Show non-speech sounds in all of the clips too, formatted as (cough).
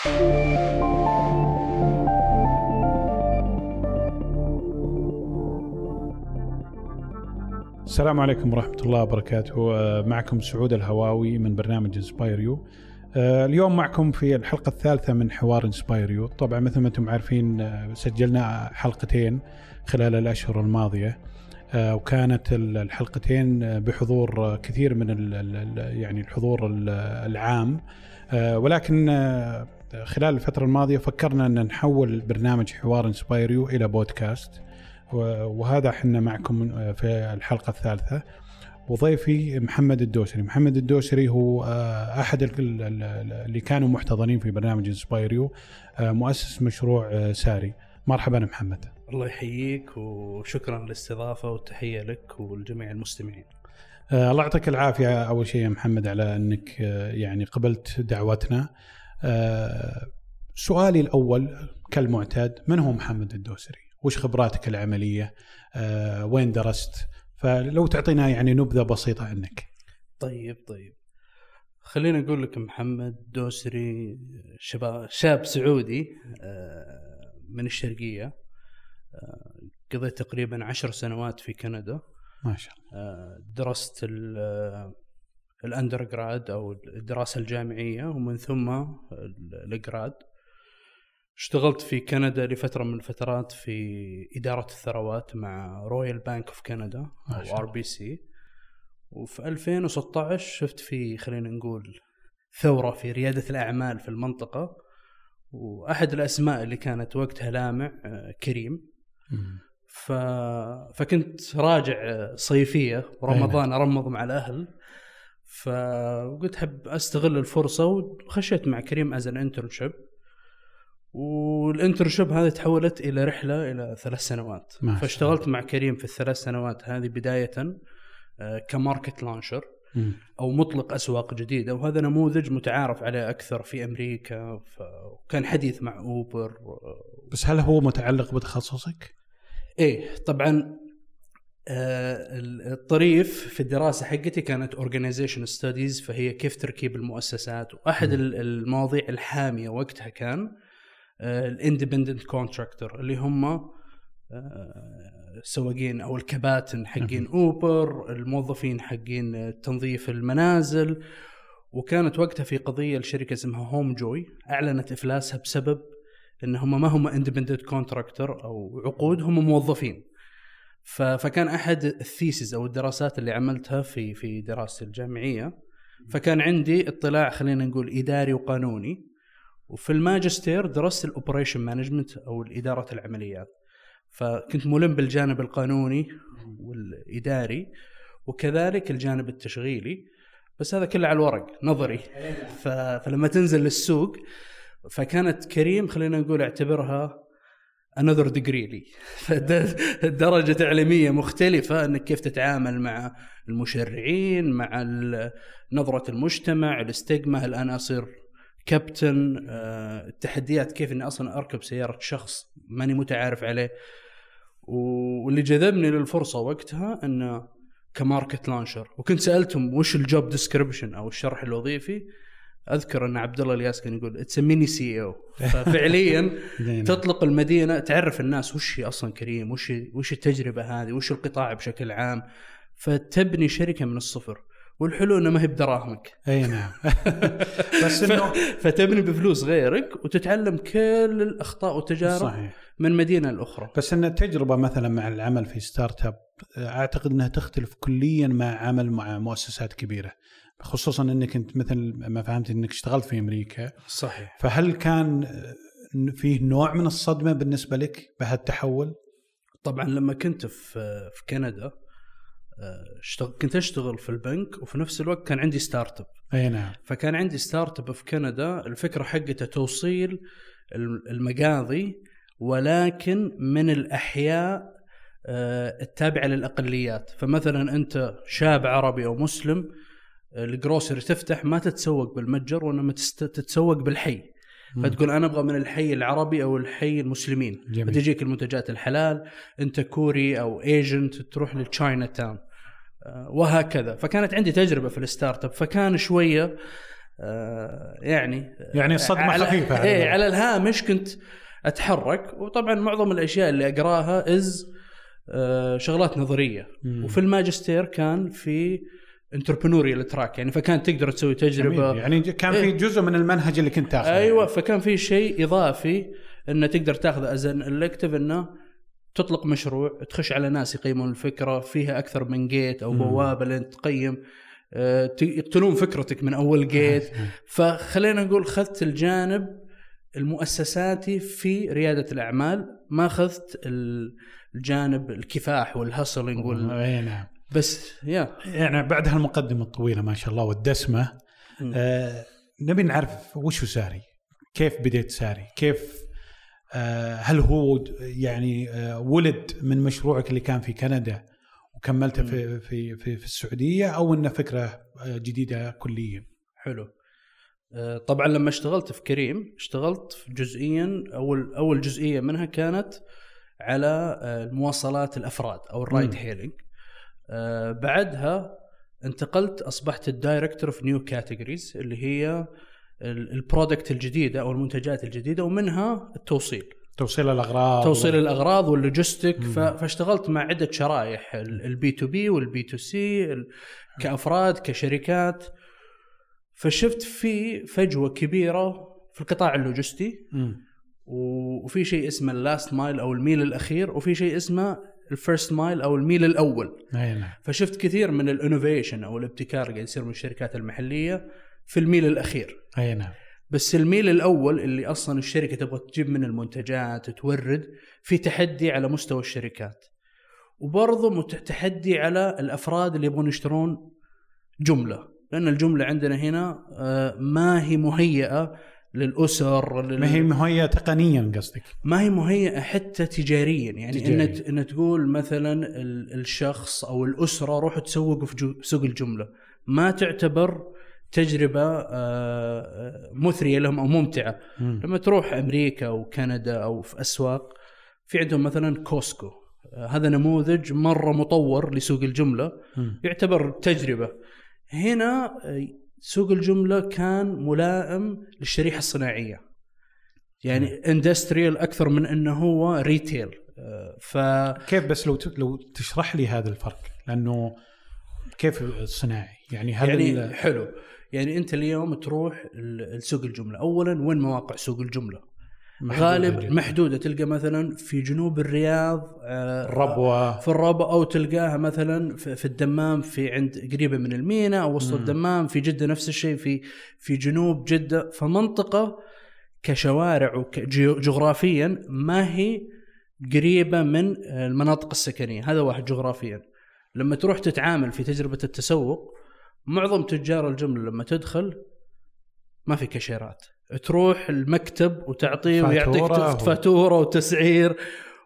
السلام عليكم ورحمة الله وبركاته. آه، معكم سعود الهواوي من برنامج inspireU آه، اليوم معكم في الحلقة الثالثة من حوار inspireU طبعا مثل ما أنتم عارفين آه، سجلنا حلقتين خلال الأشهر الماضية. وكانت الحلقتين بحضور كثير من يعني الحضور العام. ولكن خلال الفترة الماضية فكرنا أن نحول برنامج حوار inspireU إلى بودكاست وهذا إحنا معكم في الحلقة الثالثة. وضيفي محمد الدوسري محمد الدوسري هو آه، أحد اللي كانوا محتضنين في برنامج inspireU آه، مؤسس مشروع آه، ساري. مرحبا محمد. الله يحييك وشكرا للاستضافة والتحية لك ولجميع المستمعين. الله يعطيك العافية أول شيء يا محمد على إنك يعني قبلت دعوتنا. سؤالي الأول كالمعتاد من هو محمد الدوسري؟ وش خبراتك العملية؟ آه، وين درست؟ فلو تعطينا يعني نبذة بسيطة عنك. طيب طيب. خلينا أقول لك محمد دوسري شباب شاب سعودي آه، من الشرقية. آه، قضيت تقريبا عشر سنوات في كندا. ما شاء الله. درست ال undergrad أو الدراسة الجامعية ومن ثم ال grad اشتغلت في كندا لفترة من الفترات في إدارة الثروات مع Royal Bank of Canada أو RBC وفي 2016 شفت في خلينا نقول ثورة في ريادة الأعمال في المنطقة. وأحد الأسماء اللي كانت وقتها لامع كريم. ف... فكنت راجع صيفية ورمضان أرمض مع الأهل. فقلت حب أستغل الفرصة وخشيت مع كريم as an internship وال internship هذه تحولت إلى رحلة إلى ثلاث سنوات. فاشتغلت مع كريم في الثلاث سنوات هذه بداية آه، ك market launcher أو مطلق أسواق جديدة. وهذا نموذج متعارف عليه أكثر في أمريكا وكان حديث مع Uber بس هل هو متعلق بتخصصك؟ إيه طبعا آه، الطريف في الدراسة حقتي كانت organization studies فهي كيف تركيب المؤسسات. وأحد المواضيع الحامية وقتها كان ال independent contractor اللي هم السواقين آه، أو الكباتن حقين Uber الموظفين حقين تنظيف المنازل. وكانت وقتها في قضية لشركة اسمها Homejoy أعلنت إفلاسها بسبب إن هم ما هم independent contractor أو عقود هم موظفين. فكان أحد ال thesis أو الدراسات اللي عملتها في في دراستي الجامعية. فكان عندي اطلاع خلينا نقول إداري وقانوني وفي الماجستير درست ال operation management أو اداره العمليات فكنت ملم بالجانب القانوني والإداري وكذلك الجانب التشغيلي. بس هذا كله على الورق نظري. فلما تنزل للسوق فكانت كريم خلينا نقول أعتبرها انذر ديجري لي. (laughs) درجة تعليمية مختلفة إنك كيف تتعامل مع المشرعين مع نظرة المجتمع الاستجمة أنا أصير كابتن آه، التحديات كيف إني أصلا أركب سيارة شخص ماني متعارف عليه. واللي جذبني للفرصة وقتها إنه ك market launcher. وكنت سألتهم وش ال job description أو الشرح الوظيفي أذكر أن عبد الله الياس كان يقول it's mini CEO ففعليا (laughs) تطلق المدينة. تعرف الناس وش هي أصلا كريم؟ وش وش التجربة هذه؟ وش القطاع بشكل عام؟ فتبني شركة من الصفر. والحلو إنه ما هي بدراهمك. أي نعم. (laughs) بس انه فتبني بفلوس غيرك وتتعلم كل الأخطاء والتجارب صحيح. من مدينة لأخرى. بس إن التجربة مثلا مع العمل في startup أعتقد إنها تختلف كليا مع عمل مع مؤسسات كبيرة. خصوصا إنك أنت مثل ما فهمت إنك اشتغلت في أمريكا. صحيح. فهل كان فيه نوع من الصدمة بالنسبة لك بهالتحول؟ طبعا لما كنت في في كندا اشتغل كنت أشتغل في البنك وفي نفس الوقت كان عندي startup أي نعم. فكان عندي startup في كندا. الفكرة حقته توصيل المقاضي ولكن من الأحياء آه، التابعة للأقليات. فمثلا أنت شاب عربي أو مسلم ال grocery تفتح ما تتسوق بالمتجر وإنما تتسوق بالحي. فتقول أنا أبغى من الحي العربي أو الحي المسلمين. جميل. فتجيك المنتجات الحلال أنت كوري أو Asian تروح لل Chinatown وهكذا. فكانت عندي تجربة في ال startup فكان شوية آه يعني يعني الصدمه على خفيفة إيه على الهامش كنت أتحرك. وطبعا معظم الأشياء اللي أقراها as آه شغلات نظرية. مم. وفي الماجستير كان في entrepreneurial track يعني فكان تقدر تسوي تجربة. يعني كان إيه. في جزء من المنهج اللي كنت تاخذه أيوه يعني. فكان في شيء إضافي إنه تقدر تاخذ as an elective إنه تطلق مشروع تخش على ناس يقيمون الفكرة فيها أكثر من gate أو. بوابة لين تقيم آه، يقتلون فكرتك من أول (laughs) جيت فخلينا نقول خذت الجانب المؤسساتي في ريادة الأعمال ما اخذت ال- الجانب الكفاح والهسلنج وال... بس يا يعني بعد هالمقدمة الطويلة ما شاء الله والدسمة. آه نبي نعرف وش هو ساري؟ كيف بديت ساري؟ كيف آه هل هو يعني آه ولد من مشروعك اللي كان في كندا وكملته في في في, في السعودية أو إنه فكرة آه جديدة كليا؟ حلو آه، طبعا لما اشتغلت في كريم اشتغلت في جزئيا أول أول جزئية منها كانت على آه، المواصلات الأفراد أو ال ride. hailing آه، بعدها انتقلت أصبحت ال director في new categories اللي هي ال- product الجديدة أو المنتجات الجديدة ومنها التوصيل. توصيل الأغراض. توصيل الأغراض واللوجستيك. ف- فاشتغلت مع عدة شرائح البي تو بي والبي تو سي كأفراد كشركات. فشفت في فجوة كبيرة في القطاع اللوجستي. مم. و- وفي شيء اسمه ال last mile أو الميل الأخير وفي شيء اسمه ال first mile أو الميل الأول. نعم. فشفت كثير من ال innovation أو الابتكار قاعد يصير من الشركات المحلية في الميل الأخير. أي نعم. بس الميل الأول اللي أصلا الشركة تبغى تجيب من المنتجات تورد في تحدي على مستوى الشركات. وبرضه تحدي على الأفراد اللي يبغون يشترون جملة. لأن الجملة عندنا هنا آه، ما هي مهيئة للأسر لل... ما هي مهيئه تقنيا قصدك؟ ما هي مهيئه حتى تجاريا. يعني تجاري. ان إن تقول مثلا ال- الشخص أو الأسرة روحوا تسوقوا في جو- سوق الجملة. ما تعتبر تجربة آه، مثرية لهم أو ممتعة. مم. لما تروح أمريكا أو كندا أو في أسواق في عندهم مثلا Costco. آه، هذا نموذج مرة مطور لسوق الجملة. مم. يعتبر تجربة. هنا آه، سوق الجملة كان ملائم للشريحة الصناعية. يعني industrial أكثر من إنه هو retail آه، ف كيف بس لو لو تشرح لي هذا الفرق؟ لأنه كيف الصناعي يعني هل يعني حلو. يعني أنت اليوم تروح السوق الجملة. اولا وين مواقع سوق الجملة؟ محدودة غالب جداً. محدودة. تلقى مثلا في جنوب الرياض آه، الربوه في الربا أو تلقاها مثلا في الدمام في عند قريبة من المينا أو وسط. الدمام في جدة نفس الشيء في في جنوب جدة. فمنطقة كشوارع وجغرافيا ما هي قريبة من المناطق السكنية. هذا واحد جغرافيا. لما تروح تتعامل في تجربة التسوق معظم تجار الجمله لما تدخل ما في كاشيرات. تروح المكتب وتعطيه ويعطيك فاتورة فاتورة وتسعير.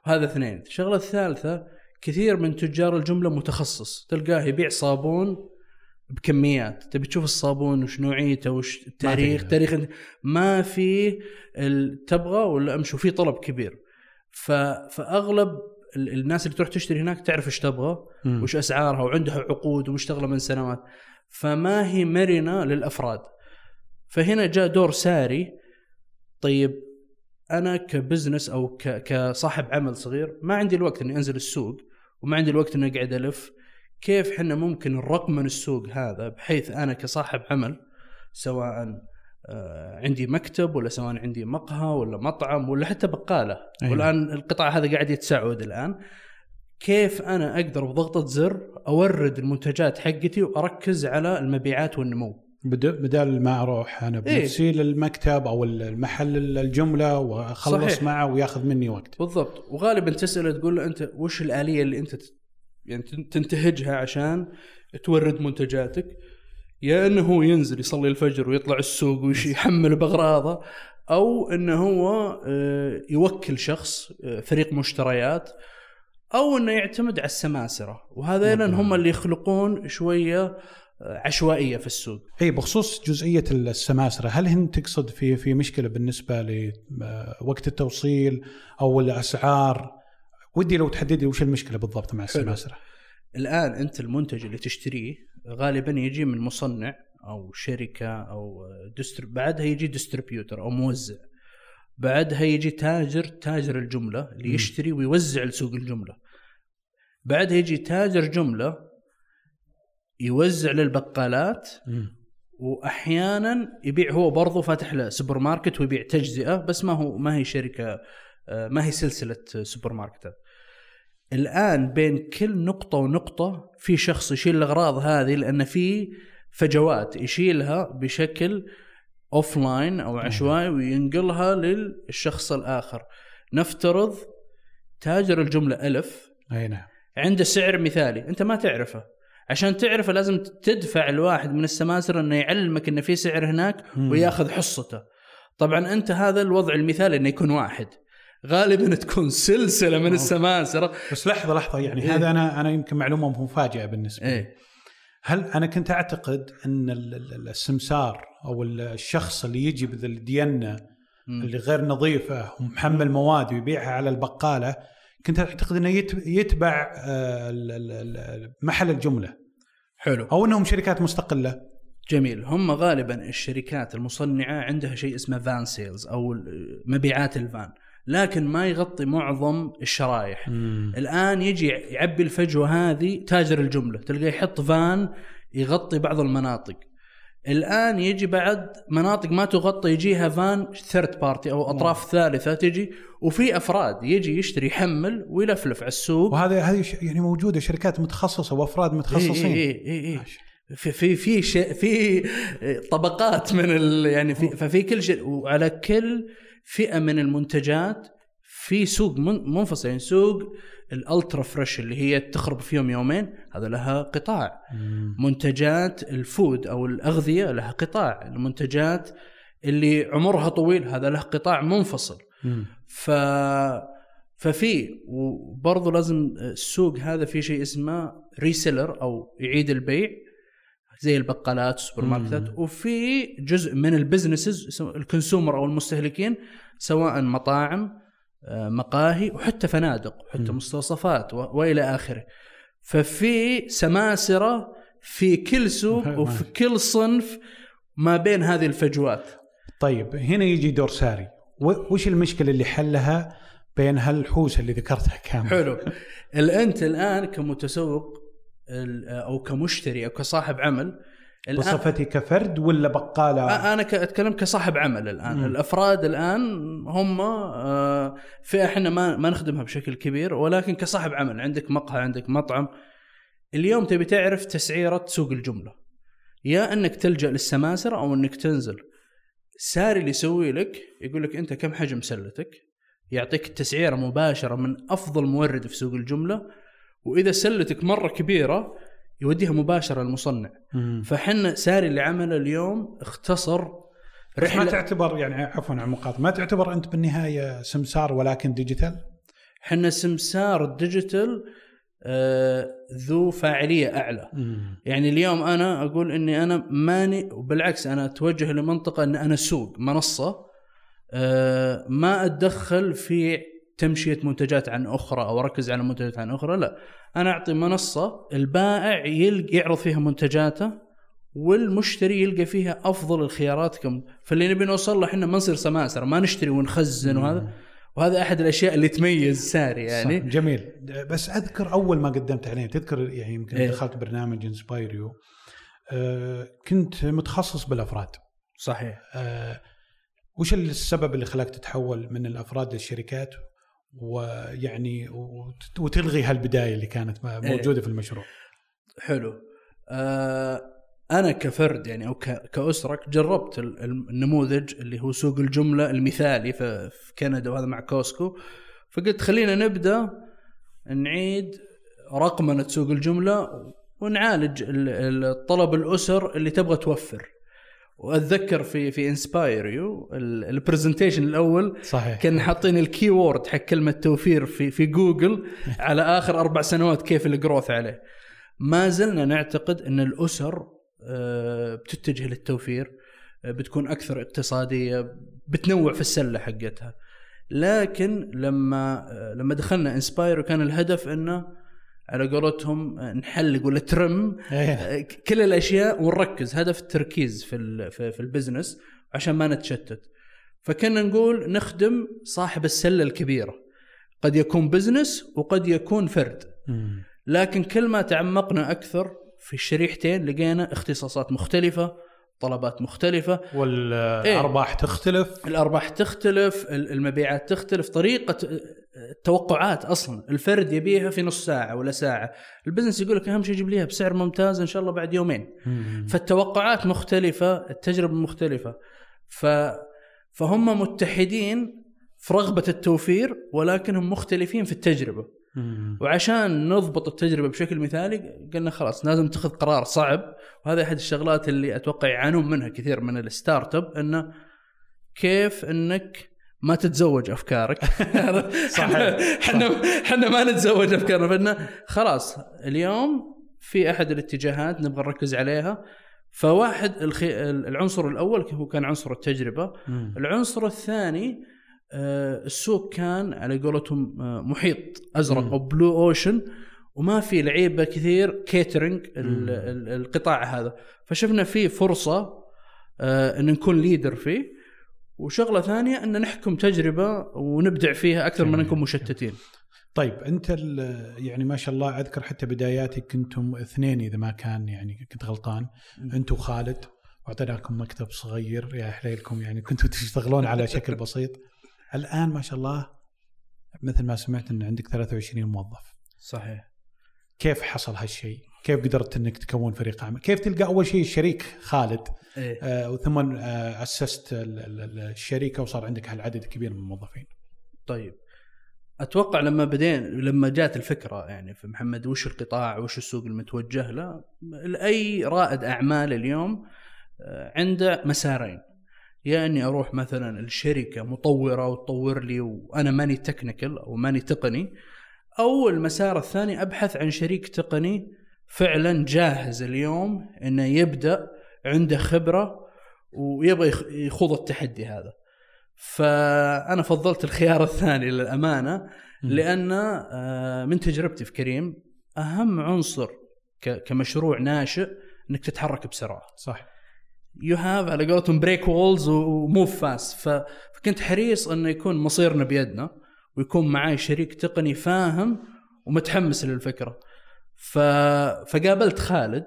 هذا اثنين. الشغلة الثالثة كثير من تجار الجملة متخصص. تلقاه يبيع صابون بكميات. تبي تشوف الصابون وش نوعيته وش التاريخ تقدر. تاريخ ما في تبغى ولا أمشي. وفي طلب كبير. ف... فأغلب ال- الناس اللي تروح تشتري هناك تعرف إيش تبغى. وش أسعارها وعندها عقود ومشتغلة من سنوات. فما هي مرنة للأفراد. فهنا جاء دور ساري طيب أنا كبزنس أو. كصاحب عمل صغير ما عندي الوقت إني أنزل السوق وما عندي الوقت إني أقعد ألف كيف إحنا ممكن نرقم من السوق هذا بحيث أنا كصاحب عمل سواء آه، عندي مكتب ولا سواء عندي مقهى ولا مطعم ولا حتى بقالة أيوة. والآن القطاع هذا قاعد يتسعد الآن كيف أنا أقدر بضغطة زر أورد المنتجات حقتي وأركز على المبيعات والنمو بد- بدال ما أروح أنا إيه. بنفسي للمكتب أو المحل الجملة وأخلص صحيح. معه وياخذ مني وقت بالضبط وغالبا تسأله تقول له أنت وش الآلية اللي أنت يعني تن- تنتهجها عشان تورد منتجاتك يا إنه هو ينزل يصلي الفجر ويطلع السوق ويحمل باغراضه أو إنه هو آه، يوكل شخص آه، فريق مشتريات أو إنه يعتمد على السماسرة وهذين نعم. هم اللي يخلقون شوية عشوائية في السوق. اي بخصوص جزئية السماسرة هل هن تقصد في في مشكلة بالنسبة لوقت التوصيل أو الأسعار؟ ودي لو تحدد لي وش المشكلة بالضبط مع. السماسرة. الآن أنت المنتج اللي تشتريه غالبا يجي من مصنع أو شركة أو دستر بعدها يجي distributor أو موزع. بعدها يجي تاجر تاجر الجملة اللي. يشتري ويوزع لسوق الجملة. بعدها يجي تاجر جملة يوزع للبقالات. وأحيانا يبيع هو برضه فاتح له سوبر ماركت ويبيع تجزئة بس ما هو ما هي شركة آه، ما هي سلسلة سوبر ماركتات. الآن بين كل نقطة ونقطة في شخص يشيل الأغراض هذه لأن في فجوات يشيلها بشكل offline أو عشوائي وينقلها للشخص الآخر. نفترض تاجر الجملة ألف أي نعم عنده سعر مثالي أنت ما تعرفه عشان تعرفه لازم تدفع الواحد من السماسرة إنه يعلمك إنه في سعر هناك. وياخذ حصته طبعا أنت هذا الوضع المثالي إنه يكون واحد غالبا تكون سلسلة من أوه. السماسرة بس لحظة لحظة يعني إيه. هذا أنا أنا يمكن معلومة مفاجئة بالنسبة لي إيه هل أنا كنت أعتقد إن ال- ال- السمسار أو الشخص اللي يجي بالدينه مم. اللي غير نظيفة ومحمل مواد ويبيعها على البقالة كنت أعتقد إنه يت- يتبع آه، محل الجملة. حلو. أو إنهم شركات مستقلة. جميل. هم غالبا الشركات المصنعة عندها شيء اسمه van sales أو مبيعات الفان لكن ما يغطي معظم الشرائح. الآن يجي يعبي الفجوة هذه تاجر الجملة. تلقاه يحط فان يغطي بعض المناطق. الآن يجي بعد مناطق ما تغطى يجيها van third party أو أطراف ثالثة تجي وفي أفراد يجي يشتري يحمل ويلفلف على السوق. وهذا هذه يعني موجودة شركات متخصصة وأفراد متخصصين. إي إي إي, إي. في في في في طبقات من ال يعني في ففي كل شيء وعلى كل فئة من المنتجات في سوق من- منفصل يعني سوق ال ultra fresh اللي هي تخرب في يوم يومين هذا لها قطاع مم. منتجات ال food أو الأغذية لها قطاع المنتجات اللي عمرها طويل هذا له قطاع منفصل مم. ف ففي وبرضه لازم السوق هذا في شيء اسمه reseller أو يعيد البيع زي البقالات والسوبر ماركتات. وفي جزء من ال businesses ال consumer أو المستهلكين سواء مطاعم مقاهي وحتى فنادق وحتى مم. مستوصفات و- وإلى آخره. ففي سماسرة في كل سوق (laughs) وفي كل صنف ما بين هذه الفجوات. طيب هنا يجي دور ساري. وش المشكلة اللي حلها بين هالحوسة اللي ذكرتها كامل؟ حلو. أنت الآن كمتسوق أو كمشتري أو كصاحب عمل بصفتي كفرد ولا بقالة؟ أنا أتكلم كصاحب عمل الآن. مم. الأفراد الآن هم آه، فئة إحنا ما ما نخدمها بشكل كبير ولكن كصاحب عمل. عندك مقهى عندك مطعم. اليوم تبي تعرف تسعيرة سوق الجملة. يا إنك تلجأ للسماسرة أو إنك تنزل. ساري اللي يسوي لك يقول لك أنت كم حجم سلتك؟ يعطيك التسعيره مباشرة من أفضل مورد في سوق الجملة. وإذا سلتك مرة كبيرة يوديها مباشرة للمصنع. فحنا ساري اللي عمله اليوم اختصر بس ما رحله تعتبر يعني عفوا عن المقاطعه ما تعتبر أنت بالنهاية سمسار ولكن digital حنا سمسار ال digital آه ذو فاعلية أعلى مم. يعني اليوم أنا أقول إني أنا ماني وبالعكس أنا أتوجه لمنطقة إن أنا سوق منصة آه ما أتدخل في تمشية منتجات عن أخرى أو اركز على منتجات عن أخرى لا. أنا أعطي منصة البائع يلقى يعرض فيها منتجاته والمشتري يلقى فيها أفضل الخيارات كم فاللي نبي نوصل له إحنا ما نصير سماسرة ما نشتري ونخزن وهذا. وهذا أحد الأشياء اللي تميز ساري يعني. صح. جميل. بس أذكر أول ما قدمت عليه تذكر يعني يمكن إيه. دخلت برنامج إنسبايريو آه كنت متخصص بالأفراد. صحيح. آه وش السبب اللي خلاك تتحول من الأفراد للشركات؟ ويعني وت- وتلغي هالبداية اللي كانت إيه. موجودة في المشروع. حلو. آه أنا كفرد يعني أو كأسرة جربت ال- النموذج اللي هو سوق الجملة المثالي في كندا وهذا مع كوسكو. فقلت خلينا نبدأ نعيد رقمنه سوق الجملة ونعالج ال- ال- الطلب الأسر اللي تبغى توفر. وأتذكر في في inspireU ال presentation الأول صحيح. كنا حاطين ال keyword حق كلمة توفير في في جوجل على آخر أربع سنوات كيف ال growth عليه. ما زلنا نعتقد إن الأسر آه، بتتجه للتوفير آه، بتكون أكثر اقتصادية بتنوع في السلة حقتها. لكن لما آه، لما دخلنا inspireU كان الهدف إنه على قولتهم نحلق ولا trim إيه. كل الأشياء ونركز هدف التركيز في في ال business عشان ما نتشتت فكنا نقول نخدم صاحب السلة الكبيرة قد يكون business وقد يكون فرد. لكن كل ما تعمقنا أكثر في الشريحتين لقينا اختصاصات مختلفة طلبات مختلفة. والأرباح تختلف. الأرباح تختلف ال- المبيعات تختلف طريقة التوقعات أصلا. الفرد يبيها في نص ساعة ولا ساعة. البزنس يقول لك أهم شيء جيب ليها بسعر ممتاز إن شاء الله بعد يومين. مم. فالتوقعات مختلفة التجربة مختلفة. ف فهم متحدين في رغبة التوفير ولكنهم مختلفين في التجربة. مم. وعشان نضبط التجربة بشكل مثالي قلنا خلاص لازم تاخذ قرار صعب. وهذا أحد الشغلات اللي أتوقع يعانون منها كثير من الستارت أب إنه كيف إنك ما تتزوج أفكارك. (laughs) صحيح. إحنا إحنا ما نتزوج أفكارنا. فإنه خلاص اليوم في أحد الاتجاهات نبغى نركز عليها. فواحد الخي... العنصر الأول هو كان عنصر التجربة. مم. العنصر الثاني السوق كان على قولتهم آه، محيط أزرق. أو blue ocean وما في لعيبة كثير catering. القطاع هذا فشفنا فيه فرصة آه، إن نكون leader فيه وشغلة ثانية إن نحكم تجربة ونبدع فيها أكثر من. نكون مشتتين طيب أنت يعني ما شاء الله أذكر حتى بداياتك كنتم اثنين إذا ما كان يعني كنت غلطان أنت وخالد وأعطيناكم مكتب صغير يا حليلكم يعني كنتوا تشتغلون على شكل بسيط الآن ما شاء الله مثل ما سمعت إن عندك 23 موظف صحيح كيف حصل هالشيء؟ كيف قدرت إنك تكون فريق عمل؟ كيف تلقى أول شيء الشريك خالد إيه. آه وثم آه أسست ال- ال- ال- الشركة وصار عندك هالعدد الكبير من الموظفين. طيب أتوقع لما بدينا لما جات الفكرة يعني في محمد وش القطاع وش السوق المتوجه له اي رائد أعمال اليوم آه، عنده مسارين يا أني أروح مثلا الشركة مطورة وتطور لي وأنا ماني تكنيكال أو ماني تقني. أو المسار الثاني أبحث عن شريك تقني فعلا جاهز اليوم إنه يبدأ عنده خبرة ويبغى يخ- يخوض التحدي هذا. فأنا فضلت الخيار الثاني للأمانة لأن آه، من تجربتي في كريم أهم عنصر كمشروع ناشئ إنك تتحرك بسرعة. صح. you have على قولتهم break walls و move fast فكنت حريص إنه يكون مصيرنا بيدنا ويكون معي شريك تقني فاهم ومتحمس للفكرة. ف... فقابلت خالد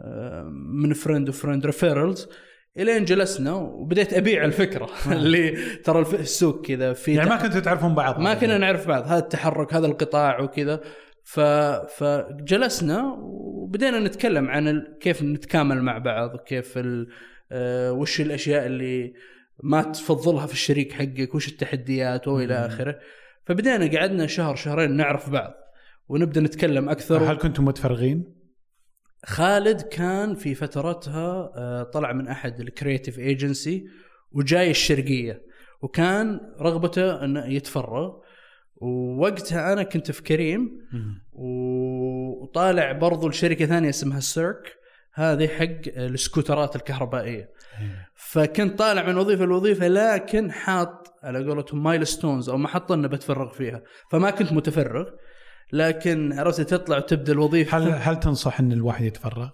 آه، من friend و friend referrals إلين جلسنا وبديت أبيع الفكرة. (laughs) اللي ترى السوق كذا في يعني ما كنتوا تعرفون بعض. ما كنا نعرف بعض. هذا التحرك هذا القطاع وكذا. ف... فجلسنا وبدينا نتكلم عن ال... كيف نتكامل مع بعض كيف ال... آه وش الأشياء اللي ما تفضلها في الشريك حقك وش التحديات والى. آخره فبدينا قعدنا شهر شهرين نعرف بعض ونبدأ نتكلم أكثر هل كنتم متفرغين؟ خالد كان في فترتها آه، طلع من أحد ال creative agency وجاي الشرقية وكان رغبته إنه يتفرغ ووقتها أنا كنت في كريم وطالع برضو لشركة ثانية اسمها السيرك هذه حق السكوترات الكهربائية. فكنت طالع من وظيفة لوظيفة لكن حاط على قولتهم مايلستونز أو محطه انه بتفرغ فيها. فما كنت متفرغ لكن عرفت تطلع وتبدأ الوظيفة. هل هل تنصح إن الواحد يتفرغ؟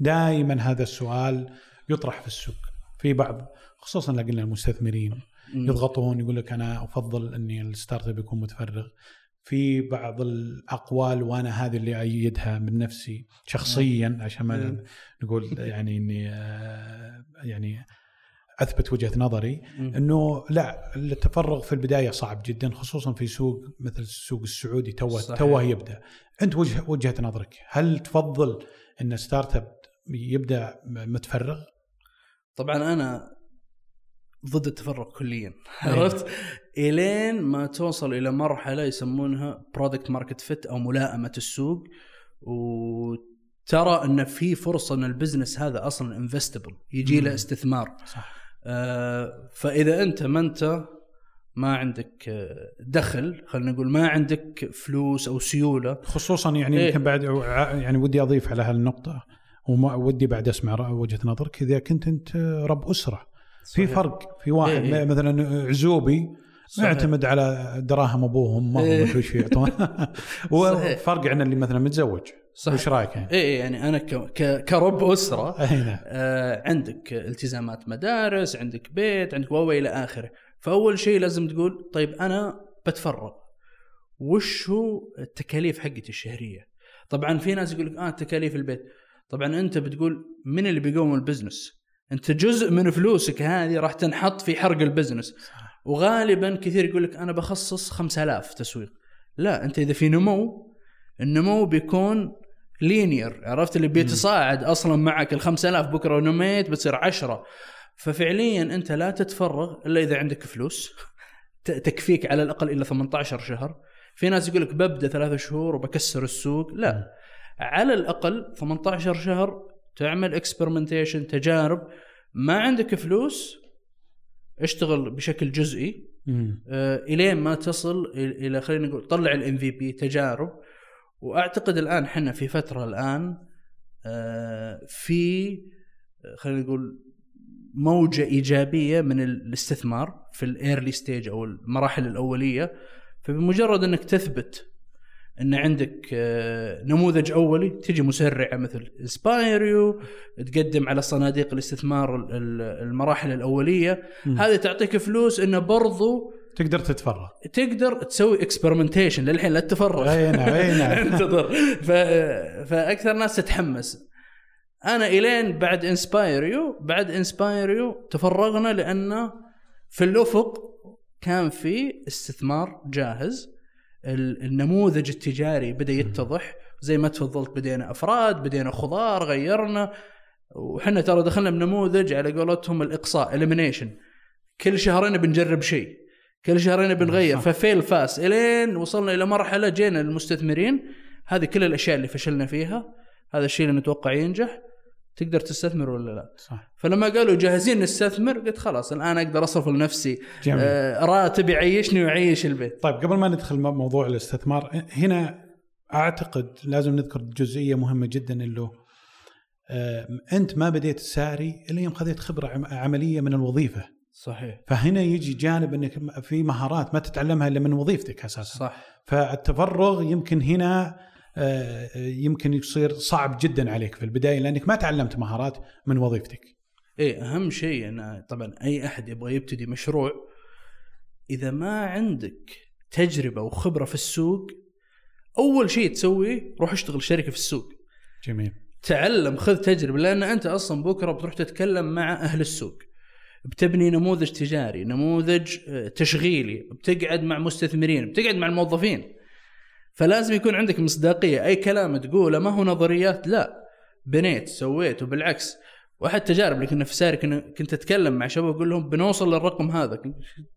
دائما هذا السؤال يطرح في السوق في بعض خصوصا لقينا المستثمرين. يضغطون يقول لك أنا أفضل إني الستارت أب يكون متفرغ في بعض الأقوال وأنا هذه اللي أيدها من نفسي شخصيا عشان ما. نقول (laughs) يعني إني آه، يعني أثبت وجهة نظري. إنه لا التفرغ في البداية صعب جدا خصوصا في سوق مثل السوق السعودي توه. توه يبدأ أنت وجه وجهة نظرك هل تفضل إن startup يبدأ متفرغ طبعا أنا ضد التفرغ كليا إيه. عرفت إلين ما توصل إلى مرحلة يسمونها product market fit أو ملائمة السوق وترى أن في فرصة أن ال business هذا أصلا investable يجي له. استثمار صح آه، فإذا أنت ما أنت ما عندك آه، دخل خلينا نقول ما عندك فلوس أو سيولة خصوصا يعني إيه. يمكن بعد ع- يعني ودي أضيف على هالنقطة وما ودي بعد أسمع وجهة نظرك إذا كنت أنت رب أسرة في. فرق في واحد إيه إيه. مثلا عزوبي ما يعتمد على دراهم هو إيه. وش يعطون. وفرق عن اللي مثلا متزوج صحيح. وش رأيك يعني؟ اي إيه يعني أنا ك... ك... كرب أسرة أي نعم آه عندك التزامات مدارس عندك بيت عندك و إلى آخره فأول شيء لازم تقول طيب أنا بتفرغ وش هو التكاليف حقتي الشهرية طبعا في ناس يقول لك آه تكاليف البيت طبعا أنت بتقول من اللي بيقوم ال business انت جزء من فلوسك هذه راح تنحط في حرق ال business. وغالبا كثير يقول لك أنا بخصص 5000 تسويق. لا أنت إذا في نمو النمو بيكون linear. عرفت؟ اللي بيتصاعد أصلا معك ال 5000 بكرة نميت بتصير 10 ففعليا أنت لا تتفرغ إلا إذا عندك فلوس. تكفيك على الأقل إلى 18 شهر. في ناس يقول لك ببدأ ثلاثة شهور وبكسر السوق. لا. على الأقل 18 شهر تعمل experimentation تجارب. ما عندك فلوس اشتغل بشكل جزئي. آه، إلين ما تصل إلى خلينا نقول طلع ال MVP تجارب. وأعتقد الآن إحنا في فترة الآن آه، في آه، خلينا نقول موجة إيجابية من الاستثمار في ال early stage أو المراحل الأولية. فبمجرد إنك تثبت إن عندك آه، نموذج أولي تجي مسرعة مثل inspireU تقدم على صناديق الاستثمار ال- ال- المراحل الأولية. هذه تعطيك فلوس إنه برضو تقدر تتفرغ. تقدر تسوي experimentation للحين لا تتفرغ. أي نعم أي نعم. (laughs) انتظر. ف... فأكثر ناس تتحمس. أنا إلين بعد inspireU بعد inspireU تفرغنا لأن في الأفق كان في استثمار جاهز. النموذج التجاري بدأ يتضح. زي ما تفضلت بدينا أفراد بدينا خضار غيرنا. وحنا ترى دخلنا بنموذج على قولتهم الإقصاء elimination كل شهرين بنجرب شيء. كل شهرين بنغير. ف fail fast. إلين وصلنا إلى مرحلة جينا للمستثمرين. هذه كل الأشياء اللي فشلنا فيها. هذا الشيء اللي نتوقع ينجح. تقدر تستثمر ولا لا. صح. فلما قالوا جاهزين نستثمر قلت خلاص الآن أقدر اصرف لنفسي جميل. آه راتب يعيشني ويعيش البيت. طيب قبل ما ندخل موضوع الاستثمار هنا أعتقد لازم نذكر جزئية مهمة جدا اللي آه، أنت ما بديت تساري إلا يوم خذيت خبرة عم- عملية من الوظيفة. صحيح. فهنا يجي جانب إنك في مهارات ما تتعلمها إلا من وظيفتك أساسا. صح. فالتفرغ يمكن هنا يمكن يصير صعب جدا عليك في البداية لأنك ما تعلمت مهارات من وظيفتك. إيه أهم شيء أن طبعا أي أحد يبغى يبتدي مشروع إذا ما عندك تجربة وخبرة في السوق أول شيء تسويه روح اشتغل شركة في السوق. جميل. تعلم خذ تجربة لأن أنت أصلا بكرة بتروح تتكلم مع أهل السوق. بتبني نموذج تجاري نموذج آه، تشغيلي بتقعد مع مستثمرين بتقعد مع الموظفين. فلازم يكون عندك مصداقية. أي كلام تقوله ما هو نظريات لا. بنيت سويت وبالعكس. واحد تجارب اللي كنا في ساري كنا كنت أتكلم مع شباب أقول لهم بنوصل للرقم هذا.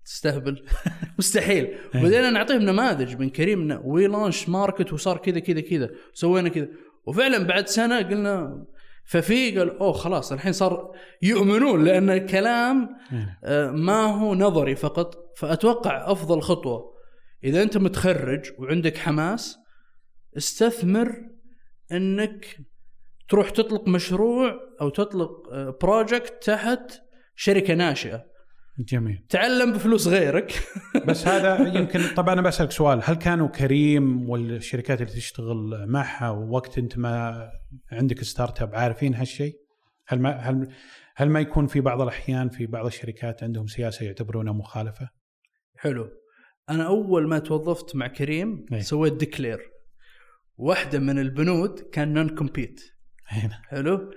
تستهبل (laughs) مستحيل. وبدينا نعطيهم نماذج من كريم we launch market وصار كذا كذا كذا. سوينا كذا. وفعلا بعد سنة قلنا ففي قال أوه خلاص الحين صار يؤمنون لأن الكلام إيه. آه، ما هو نظري فقط. فأتوقع أفضل خطوة إذا أنت متخرج وعندك حماس استثمر إنك تروح تطلق مشروع أو تطلق project تحت شركة ناشئة جميل تعلم بفلوس غيرك (laughs) بس هذا يمكن طبعا أنا بسألك سؤال هل كانوا كريم والشركات اللي تشتغل معها وقت أنت ما عندك startup عارفين هالشيء؟ هل ما هل هل ما يكون في بعض الأحيان في بعض الشركات عندهم سياسة يعتبرونها مخالفة؟ حلو أنا أول ما توظفت مع كريم إيه. سويت declare واحدة من البنود كان non-compete هنا حلو؟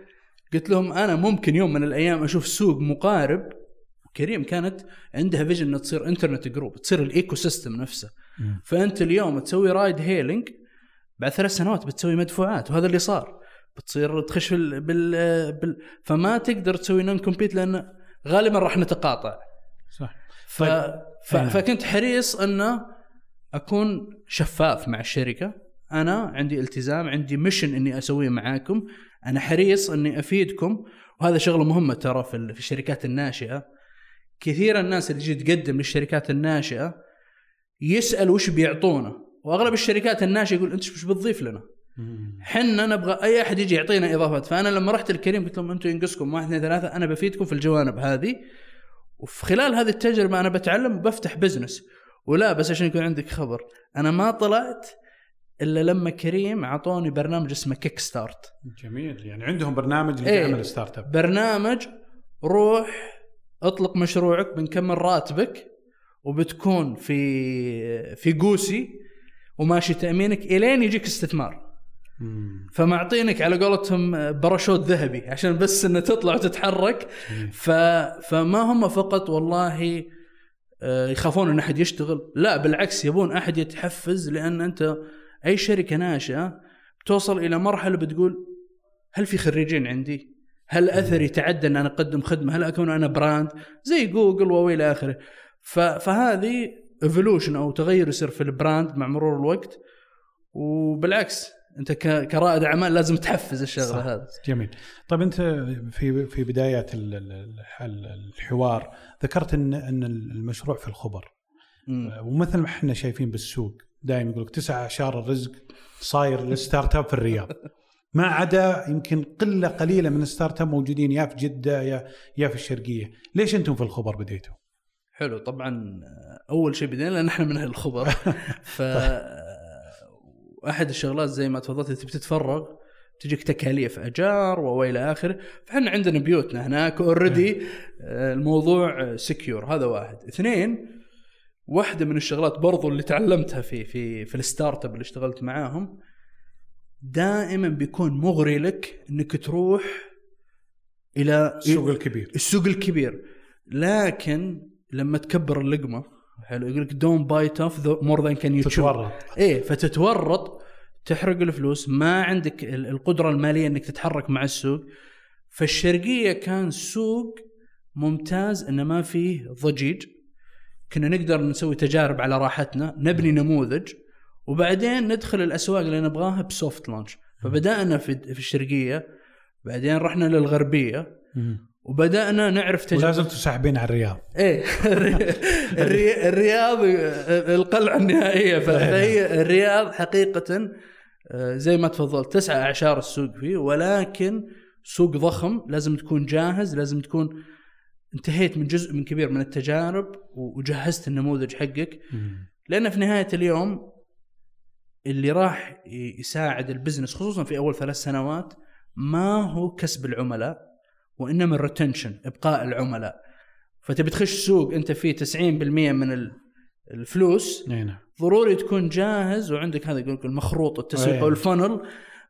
قلت لهم أنا ممكن يوم من الأيام أشوف سوق مقارب. كريم كانت عندها vision إنها تصير internet group تصير ال ecosystem نفسه. مم. فأنت اليوم تسوي ride hailing بعد ثلاث سنوات بتسوي مدفوعات وهذا اللي صار. بتصير تخش في ال- بال, بال فما تقدر تسوي non-compete لأن غالبا راح نتقاطع. صح. ف... طيب. ف... نعم. فكنت حريص أنه أكون شفاف مع الشركة. أنا عندي التزام عندي ميشن إني أسويه معاكم. أنا حريص إني أفيدكم. وهذا شغلة مهمة ترى في ال- في الشركات الناشئة. كثير الناس اللي تجي تقدم للشركات الناشئة يسأل وش بيعطونا. وأغلب الشركات الناشئة يقول أنت وش بتضيف لنا؟ حنا نبغى أي أحد يجي يعطينا إضافات. فأنا لما رحت الكريم قلت لهم أنتم ينقصكم. واحد اثنين ثلاثة أنا بفيدكم في الجوانب هذه. وفي خلال هذه التجربة أنا بتعلم وبفتح business ولا بس عشان يكون عندك خبر أنا ما طلعت إلا لما كريم اعطوني برنامج اسمه kick start جميل يعني عندهم برنامج. لدعم ال startup برنامج روح اطلق مشروعك بنكمل راتبك وبتكون في في قوسي وماشي تأمينك إلين يجيك استثمار. فمعطينك على قولتهم باراشوت ذهبي عشان بس إنه تطلع وتتحرك. ف... فما هم فقط والله آه، يخافون إن أحد يشتغل لا بالعكس يبون أحد يتحفز لأن أنت أي شركة ناشئة بتوصل إلى مرحلة بتقول هل في خريجين عندي؟ هل أثري تعدى إن أنا أقدم خدمة؟ هل أكون أنا brand؟ زي جوجل وإلى آخره. ف... فهذه evolution أو تغير يصير في ال brand مع مرور الوقت وبالعكس انت. كرائد اعمال لازم تحفز الشغلة. هذا. جميل طيب انت في في ال- الحوار ذكرت إن إن المشروع في الخبر مم. ومثل ما إحنا شايفين بالسوق دائما يقول لك تسع اعشار الرزق صاير لل startup في الرياض (laughs) ما عدا يمكن قلة قليلة من ال startup موجودين يا في جدة يا يا في الشرقية، ليش أنتم في الخبر بديتوا؟ حلو طبعا أول شيء بدينا لأن إحنا من أهل الخبر (laughs) ف أحد الشغلات زي ما تفضلت تبي تتفرغ تجيك تكاليف أجار وإلى آخره. فإحنا عندنا بيوتنا هناك already الموضوع secure هذا واحد. اثنين واحدة من الشغلات برضو اللي تعلمتها في في في ال startup اللي اشتغلت معاهم دائما بيكون مغري لك إنك تروح إلى السوق الكبير. السوق الكبير. لكن لما تكبر اللقمة حلو. يقول لك don't bite off more than can you تتورط. إيه فتتورط تحرق الفلوس. ما عندك ال- القدرة المالية إنك تتحرك مع السوق. فالشرقية كان سوق ممتاز إنه ما فيه ضجيج. كنا نقدر نسوي تجارب على راحتنا نبني نموذج وبعدين ندخل الأسواق اللي نبغاها ب soft launch فبدأنا في الشرقية بعدين رحنا للغربية. وبدأنا نعرف ولا تجارب زلتوا ساحبين على الرياض. إيه. الري- (laughs) الري- الرياض القلعة النهائية. ف- فهي الرياض حقيقة آه، زي ما تفضلت تسعى أعشار السوق فيه ولكن سوق ضخم لازم تكون جاهز لازم تكون انتهيت من جزء من كبير من التجارب وجهزت النموذج حقك. لأن في نهاية اليوم اللي راح يساعد البزنس خصوصا في أول ثلاث سنوات ما هو كسب العملاء. وإنما الريتنشن إبقاء العملاء. فتبي تخش سوق أنت فيه 90% من ال- الفلوس نعم. ضروري تكون جاهز وعندك هذا يقول المخروط التسويق. أو الفنل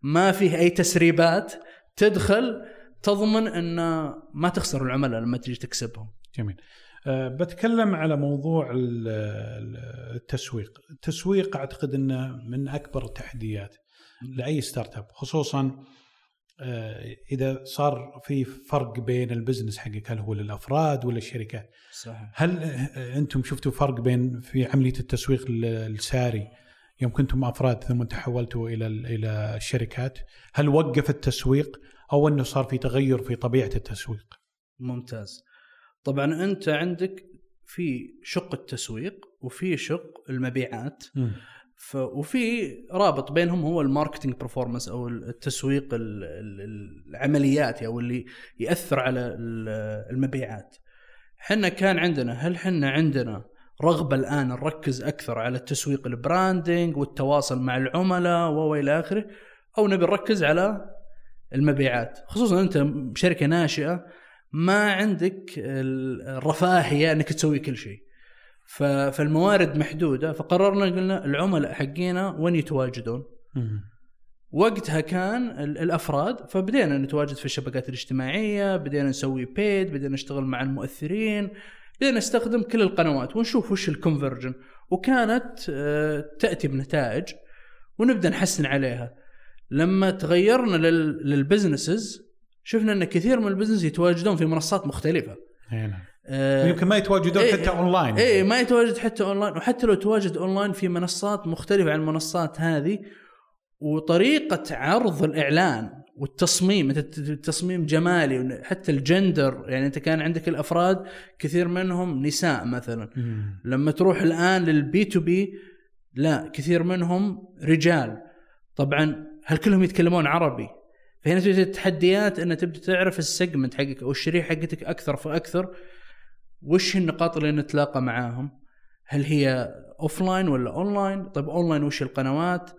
ما فيه أي تسريبات تدخل تضمن إن ما تخسر العملاء لما تجي تكسبهم. جميل. أه بتكلم على موضوع ال- ال- التسويق. التسويق أعتقد إنه من أكبر التحديات لأي startup خصوصا إذا صار في فرق بين ال business حقك هل هو للأفراد ولا الشركات صحيح. هل أه، أنتم شفتوا فرق بين في عملية التسويق ال- الساري يوم كنتم أفراد ثم تحولتوا إلى ال- إلى الشركات هل وقف التسويق أو أنه صار في تغير في طبيعة التسويق؟ ممتاز. طبعا أنت عندك في شق التسويق وفي شق المبيعات. ف وفي رابط بينهم هو ال marketing performance أو التسويق ال- ال- العملياتي أو اللي يأثر على ال- المبيعات. حنا كان عندنا هل حنا عندنا رغبة الآن نركز أكثر على التسويق ال branding والتواصل مع العملاء وإلى آخره أو نبي نركز على المبيعات خصوصا أنت شركة ناشئة ما عندك ال- الرفاهية أنك تسوي كل شيء. فالموارد محدودة فقررنا قلنا العملاء حقينا وين يتواجدون؟ وقتها كان ال- الأفراد فبدينا نتواجد في الشبكات الاجتماعية، بدينا نسوي paid، بدينا نشتغل مع المؤثرين، بدينا نستخدم كل القنوات ونشوف وش ال conversion وكانت آه، تأتي بنتائج ونبدأ نحسن عليها. لما تغيرنا لل- لل businesses شفنا إن كثير من ال business يتواجدون في منصات مختلفة. إي آه، ويمكن ما يتواجدون إيه، حتى اونلاين إيه ما يتواجد حتى اونلاين وحتى لو تواجد اونلاين في منصات مختلفة عن المنصات هذه وطريقة عرض الإعلان والتصميم أنت ت- تصميم جمالي حتى الجندر يعني أنت كان عندك الأفراد كثير منهم نساء مثلا. مم. لما تروح الآن لل B2B لا كثير منهم رجال. طبعا هل كلهم يتكلمون عربي؟ فهنا تجي التحديات إن تبدأ تعرف ال segment حقك أو الشريحة حقتك أكثر فأكثر. وش النقاط اللي نتلاقى معاهم؟ هل هي offline ولا اون لاين طيب اون لاين وش القنوات؟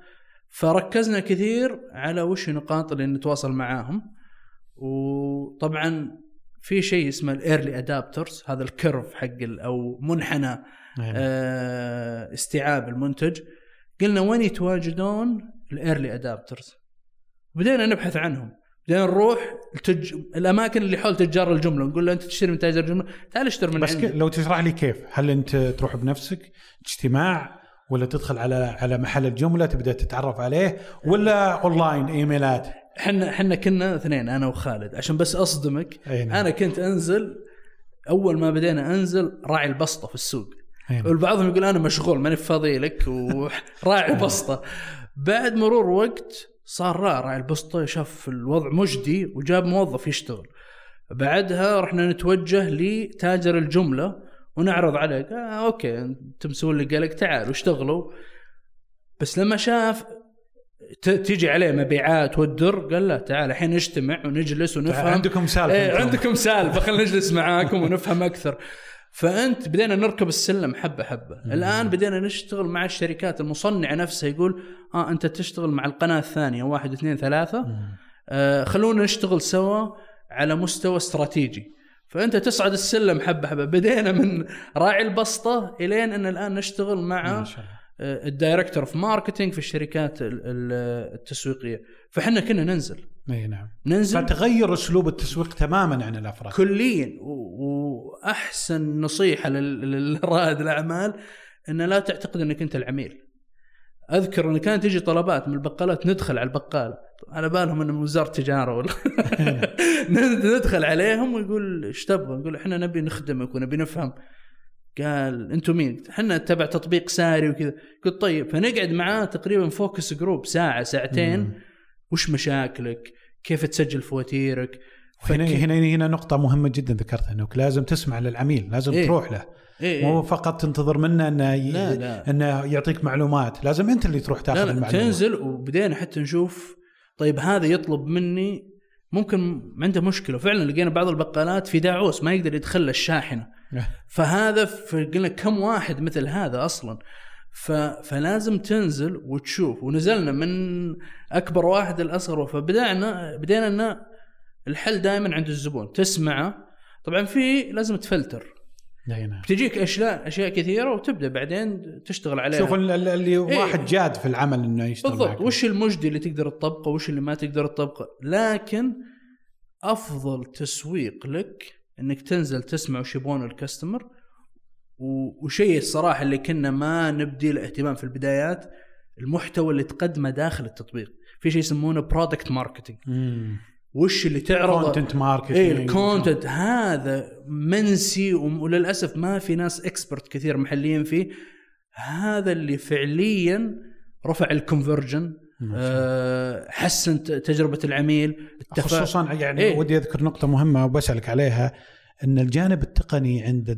فركزنا كثير على وش النقاط اللي نتواصل معاهم. وطبعا في شيء اسمه ال early adopters هذا ال curve حق أو منحنى نعم. آه، استيعاب المنتج. قلنا وين يتواجدون ال early adopters بدينا نبحث عنهم. بدينا نروح التج... الأماكن اللي حول تجار الجملة نقول له أنت تشتري من تاجر الجملة؟ تعال اشتري من بس عندي. لو تشرح لي كيف؟ هل أنت تروح بنفسك اجتماع ولا تدخل على على محل الجملة تبدأ تتعرف عليه ولا أونلاين إيميلات؟ إحنا إحنا كنا اثنين أنا وخالد. عشان بس أصدمك أي نعم. أنا كنت أنزل أول ما بدينا أنزل راعي البسطة في السوق. أي نعم. والبعضهم يقول أنا مشغول ماني فاضي لك وراعي (laughs) البسطه بعد مرور وقت صار را- راعي البسطة شاف الوضع مجدي وجاب موظف يشتغل. بعدها رحنا نتوجه لتاجر الجملة ونعرض عليه قال آه أوكي انت مسوي لي قلق تعال واشتغلوا بس لما شاف ت- تيجي عليه مبيعات والدر قال لا تعال الحين نجتمع ونجلس ونفهم. عندكم سالفة إيه. عندكم سالفة خلينا نجلس معاكم ونفهم أكثر. فأنت بدينا نركب السلم حبة حبة. الآن بدينا نشتغل مع الشركات. المصنعه نفسها يقول آه أنت تشتغل مع القناة الثانية واحد اثنين ثلاثة. مم. آه خلونا نشتغل سوا على مستوى استراتيجي. فأنت تصعد السلم حبة حبة. بدينا من راعي البسطة إلين أن الآن نشتغل مع آه، ال director of marketing في الشركات ال- ال- التسويقية. فإحنا كنا ننزل. إي نعم. ننزل. فتغير أسلوب التسويق تماما عن الأفراد. كليا وأحسن نصيحة لرائد الأعمال إن لا تعتقد إنك أنت العميل. أذكر إن كانت تجي طلبات من البقالات ندخل على البقال. على بالهم انه من وزارة التجاره ولا؟ (laughs) ندخل عليهم ويقول إيش تبغى؟ نقول إحنا نبي نخدمك ونبي نفهم. قال أنتم مين؟ إحنا تبع تطبيق ساري وكذا. قلت طيب فنقعد معاه تقريبا focus group ساعة ساعتين. مم. وش مشاكلك؟ كيف تسجل فواتيرك؟ هنا هنا هنا نقطة مهمة جدا ذكرتها إنك لازم تسمع للعميل، لازم إيه. تروح له، إيه مو إيه. فقط تنتظر منه إنه ي... لا لا إنه يعطيك معلومات، لازم أنت اللي تروح تاخذ لا لا المعلومات. تنزل وبدينا حتى نشوف طيب هذا يطلب مني ممكن عنده مشكلة فعلا لقينا بعض البقالات في داعوس ما يقدر يدخل الشاحنة فهذا في- قلنا كم واحد مثل هذا أصلا ف... فلازم تنزل وتشوف. ونزلنا من أكبر واحد لاصغر فبدأنا بدينا إن الحل دائما عند الزبون. تسمعه طبعا في لازم تفلتر. نعم. بتجيك اشياء أشياء كثيرة وتبدأ بعدين تشتغل عليها. شوف ال- ال- اللي إيه. واحد جاد في العمل إنه يشتغل بالضبط. معك. وش المجدي اللي تقدر تطبقه؟ وش اللي ما تقدر تطبقه؟ لكن أفضل تسويق لك إنك تنزل تسمع وش يبغون ال customer. وشيء الصراحة اللي كنا ما نبدي له اهتمام في البدايات المحتوى اللي تقدمه داخل التطبيق. في شيء يسمونه product marketing وش اللي تعرضه؟ content marketing إيه ال content هذا منسي وللأسف ما في ناس expert كثير محليين فيه. هذا اللي فعليا رفع ال conversion آه، حسن تجربة العميل خصوصا يعني إيه. ودي أذكر نقطة مهمة وبسألك عليها. إن الجانب التقني عند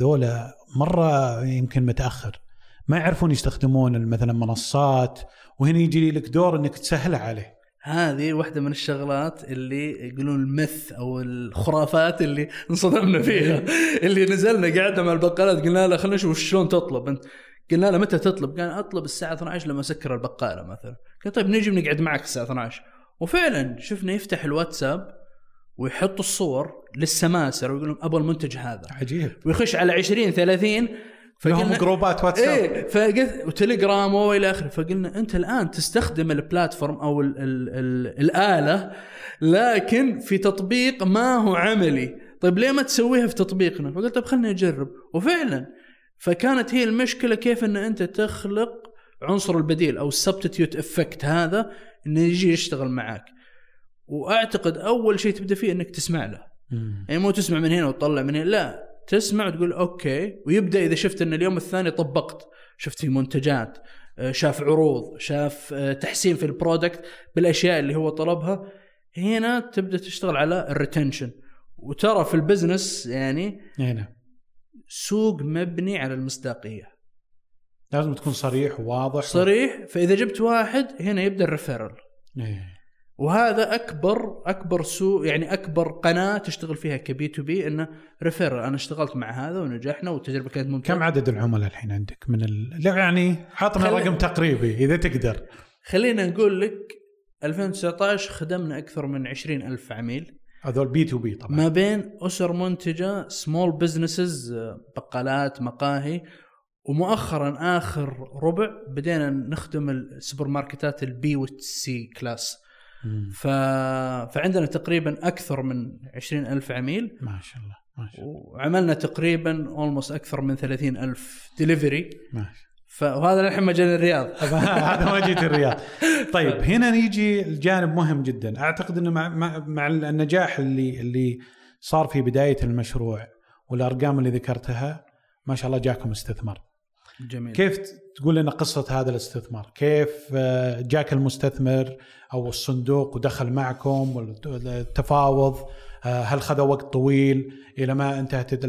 ذولا مرة يمكن متأخر. ما يعرفون يستخدمون مثلا منصات وهنا يجي لك دور إنك تسهلها عليه. هذه واحدة من الشغلات اللي يقولون المث أو الخرافات اللي انصدمنا فيها. (laughs) اللي نزلنا قعدنا مع البقالات قلنا له خلينا نشوف شلون تطلب. أنت قلنا له متى تطلب؟ قال أطلب الساعة 12 لما أسكر البقالة مثلا. قال طيب نجي بنقعد معك الساعة 12 وفعلا شفنا يفتح الواتساب ويحط الصور للسماسره ويقول لهم أبغى المنتج هذا. عجيب. ويخش على 20 30 لهم groupات واتساب إيه فقلت وتليجرام وإلى آخره. فقلنا أنت الآن تستخدم ال platform أو ال ال ال الآلة لكن في تطبيق ما هو عملي. طيب ليه ما تسويها في تطبيقنا؟ فقلت طيب خليني أجرب. وفعلا فكانت هي المشكلة كيف إن أنت تخلق عنصر البديل أو ال substitute effect هذا إنه يجي يشتغل معك وأعتقد أول شيء تبدأ فيه إنك تسمع له. مم. يعني مو تسمع من هنا وتطلع من هنا لا تسمع وتقول okay ويبدأ إذا شفت إن اليوم الثاني طبقت. شفت في منتجات آه، شاف عروض شاف آه، تحسين في ال product بالأشياء اللي هو طلبها. هنا تبدأ تشتغل على ال retention. وترى في ال business يعني اي نعم. سوق مبني على المصداقية. لازم تكون صريح وواضح. صريح فإذا جبت واحد هنا يبدأ ال referral إيه. وهذا أكبر أكبر سوق يعني أكبر قناة تشتغل فيها ك B2B إنه refer أنا اشتغلت مع هذا ونجحنا والتجربة كانت ممتازه كم عدد العملاء الحين عندك؟ من ال... يعني عطنا خلي- رقم تقريبي إذا تقدر. خلينا نقول لك 2019 خدمنا أكثر من 20 ألف عميل. هذول B2B طبعا. ما بين أسر منتجة small businesses بقالات مقاهي ومؤخرا آخر ربع بدينا نخدم السوبر ماركتات ال B وال C class. ف... فعندنا تقريبا أكثر من 20 ألف عميل. ما شاء الله ما شاء الله. وعملنا تقريبا almost أكثر من 30 ألف دليفري ما شاء فهذا الحين ما جانا الرياض. (laughs) الله هذا ما جيت الرياض. طيب هنا يجي الجانب مهم جدا. أعتقد إنه مع, مع, مع النجاح اللي اللي صار في بداية المشروع والأرقام اللي ذكرتها ما شاء الله جاكم استثمار. جميل. كيف تقول لنا قصة هذا الاستثمار؟ كيف آه، جاك المستثمر أو الصندوق ودخل معكم والتفاوض آه، هل خذ وقت طويل؟ إلى ما انتهت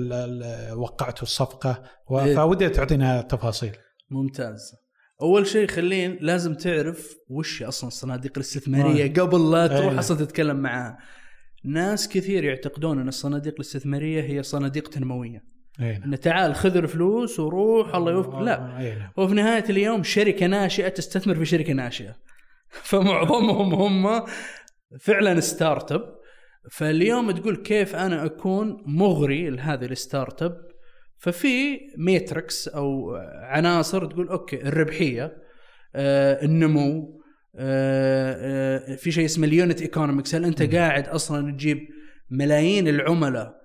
وقعتوا الصفقة؟ إيه. فودي تعطينا تفاصيل. ممتاز. أول شيء خلين لازم تعرف وش أصلا الصناديق الاستثمارية قبل لا تروح أيه. أصلا تتكلم معها. ناس كثير يعتقدون إن الصناديق الاستثمارية هي صناديق تنموية. أي نعم. ان تعال خذ الفلوس وروح الله يوفقك. لا. آه، أي نعم. وفي نهاية اليوم شركة ناشئة تستثمر في شركة ناشئة. (laughs) فمعظمهم هم فعلا start up فاليوم تقول كيف أنا أكون مغري لهذه ال start up ففي metrics أو عناصر تقول okay الربحية آه النمو آه آه في شيء اسمه ال unit economics هل أنت قاعد أصلا تجيب ملايين العملاء آه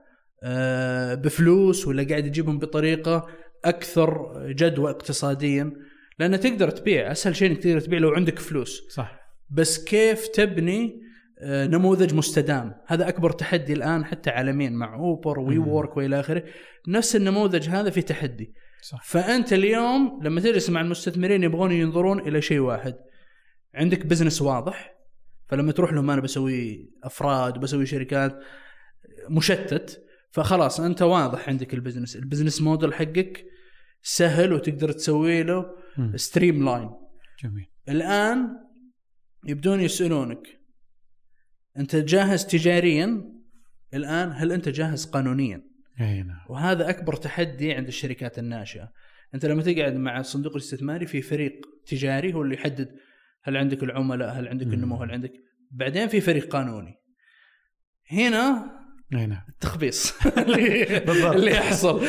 بفلوس ولا قاعد تجيبهم بطريقة أكثر جدوى اقتصاديا. لأن تقدر تبيع أسهل شيء إنك تقدر تبيع لو عندك فلوس. صح. بس كيف تبني آه، نموذج مستدام؟ هذا أكبر تحدي الآن حتى عالميا مع Uber WeWork وإلى آخره. نفس النموذج هذا في تحدي. صح. فأنت اليوم لما تجلس مع المستثمرين يبغون ينظرون إلى شيء واحد. عندك business واضح. فلما تروح لهم أنا بسوي أفراد بسوي شركات مشتت. فخلاص أنت واضح عندك ال business ال business model حقك سهل وتقدر تسوي له. streamline جميل. الآن يبدون يسألونك أنت جاهز تجاريا؟ الآن هل أنت جاهز قانونيا؟ إي نعم. وهذا أكبر تحدي عند الشركات الناشئة. أنت لما تقعد مع الصندوق الاستثماري في فريق تجاري هو اللي يحدد هل عندك العملاء هل عندك. النمو هل عندك. بعدين في فريق قانوني. هنا نعم. التخبيص (laughs) اللي, يحصل.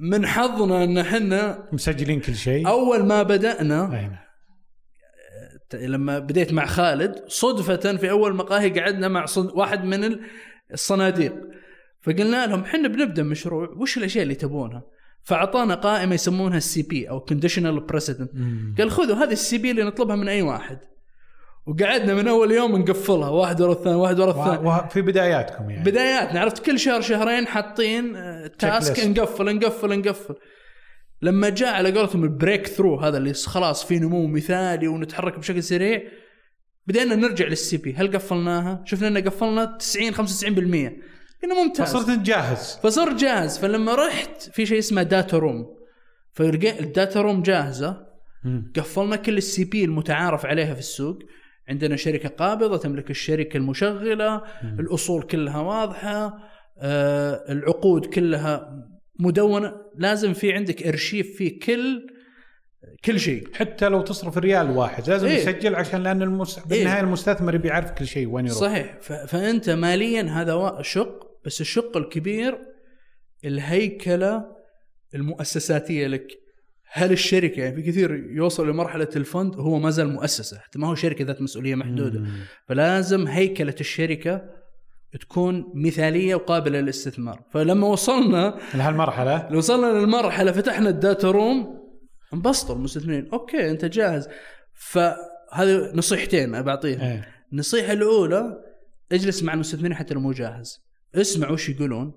من حظنا أن إحنا مسجلين كل شيء. أول ما بدأنا أي نعم. لما بديت مع خالد صدفة في أول مقاهي قعدنا مع صن... واحد من ال- الصناديق. فقلنا لهم إحنا بنبدأ مشروع وش الأشياء اللي تبونها؟ فأعطانا قائمة يسمونها ال CP أو conditional precedent. قال خذوا هذه ال CP اللي نطلبها من أي واحد. وقعدنا من أول يوم نقفلها واحد ورا الثاني واحد ورا الثاني. و- وفي بداياتكم يعني. بداياتنا عرفت كل شهر شهرين حاطين آه، task list. نقفل نقفل نقفل. لما جاء على قولتهم ال breakthrough هذا اللي خلاص في نمو مثالي ونتحرك بشكل سريع بدينا نرجع لل CP هل قفلناها؟ شفنا ان قفلنا 90 95% قلنا ممتاز. فصرت جاهز. فصرت جاهز. فلما رحت في شيء اسمه data room فلقيت ال data room جاهزة. مم. قفلنا كل ال CP المتعارف عليها في السوق. عندنا شركة قابضة تملك الشركة المشغلة مم. الأصول كلها واضحة آه العقود كلها مدونة. لازم في عندك إرشيف فيه كل كل شيء. حتى لو تصرف ريال واحد لازم إيه. يسجل عشان لأن المس... بالنهاية المستثمر يبي يعرف كل شيء وين يروح. صحيح. ف... فأنت ماليا هذا شق بس الشق الكبير الهيكلة المؤسساتية لك. هل الشركة يعني في كثير يوصل لمرحلة ال fund هو ما زال مؤسسة حتى ما هو شركة ذات مسؤولية محدودة. مم. فلازم هيكلة الشركة تكون مثالية وقابلة للاستثمار. فلما وصلنا لهالمرحلة؟ وصلنا للمرحلة فتحنا ال data room انبسطوا المستثمرين. okay أنت جاهز. فهذه نصيحتين بعطيها إيه. النصيحة الأولى اجلس مع المستثمرين حتى لو مو جاهز. اسمع وش يقولون.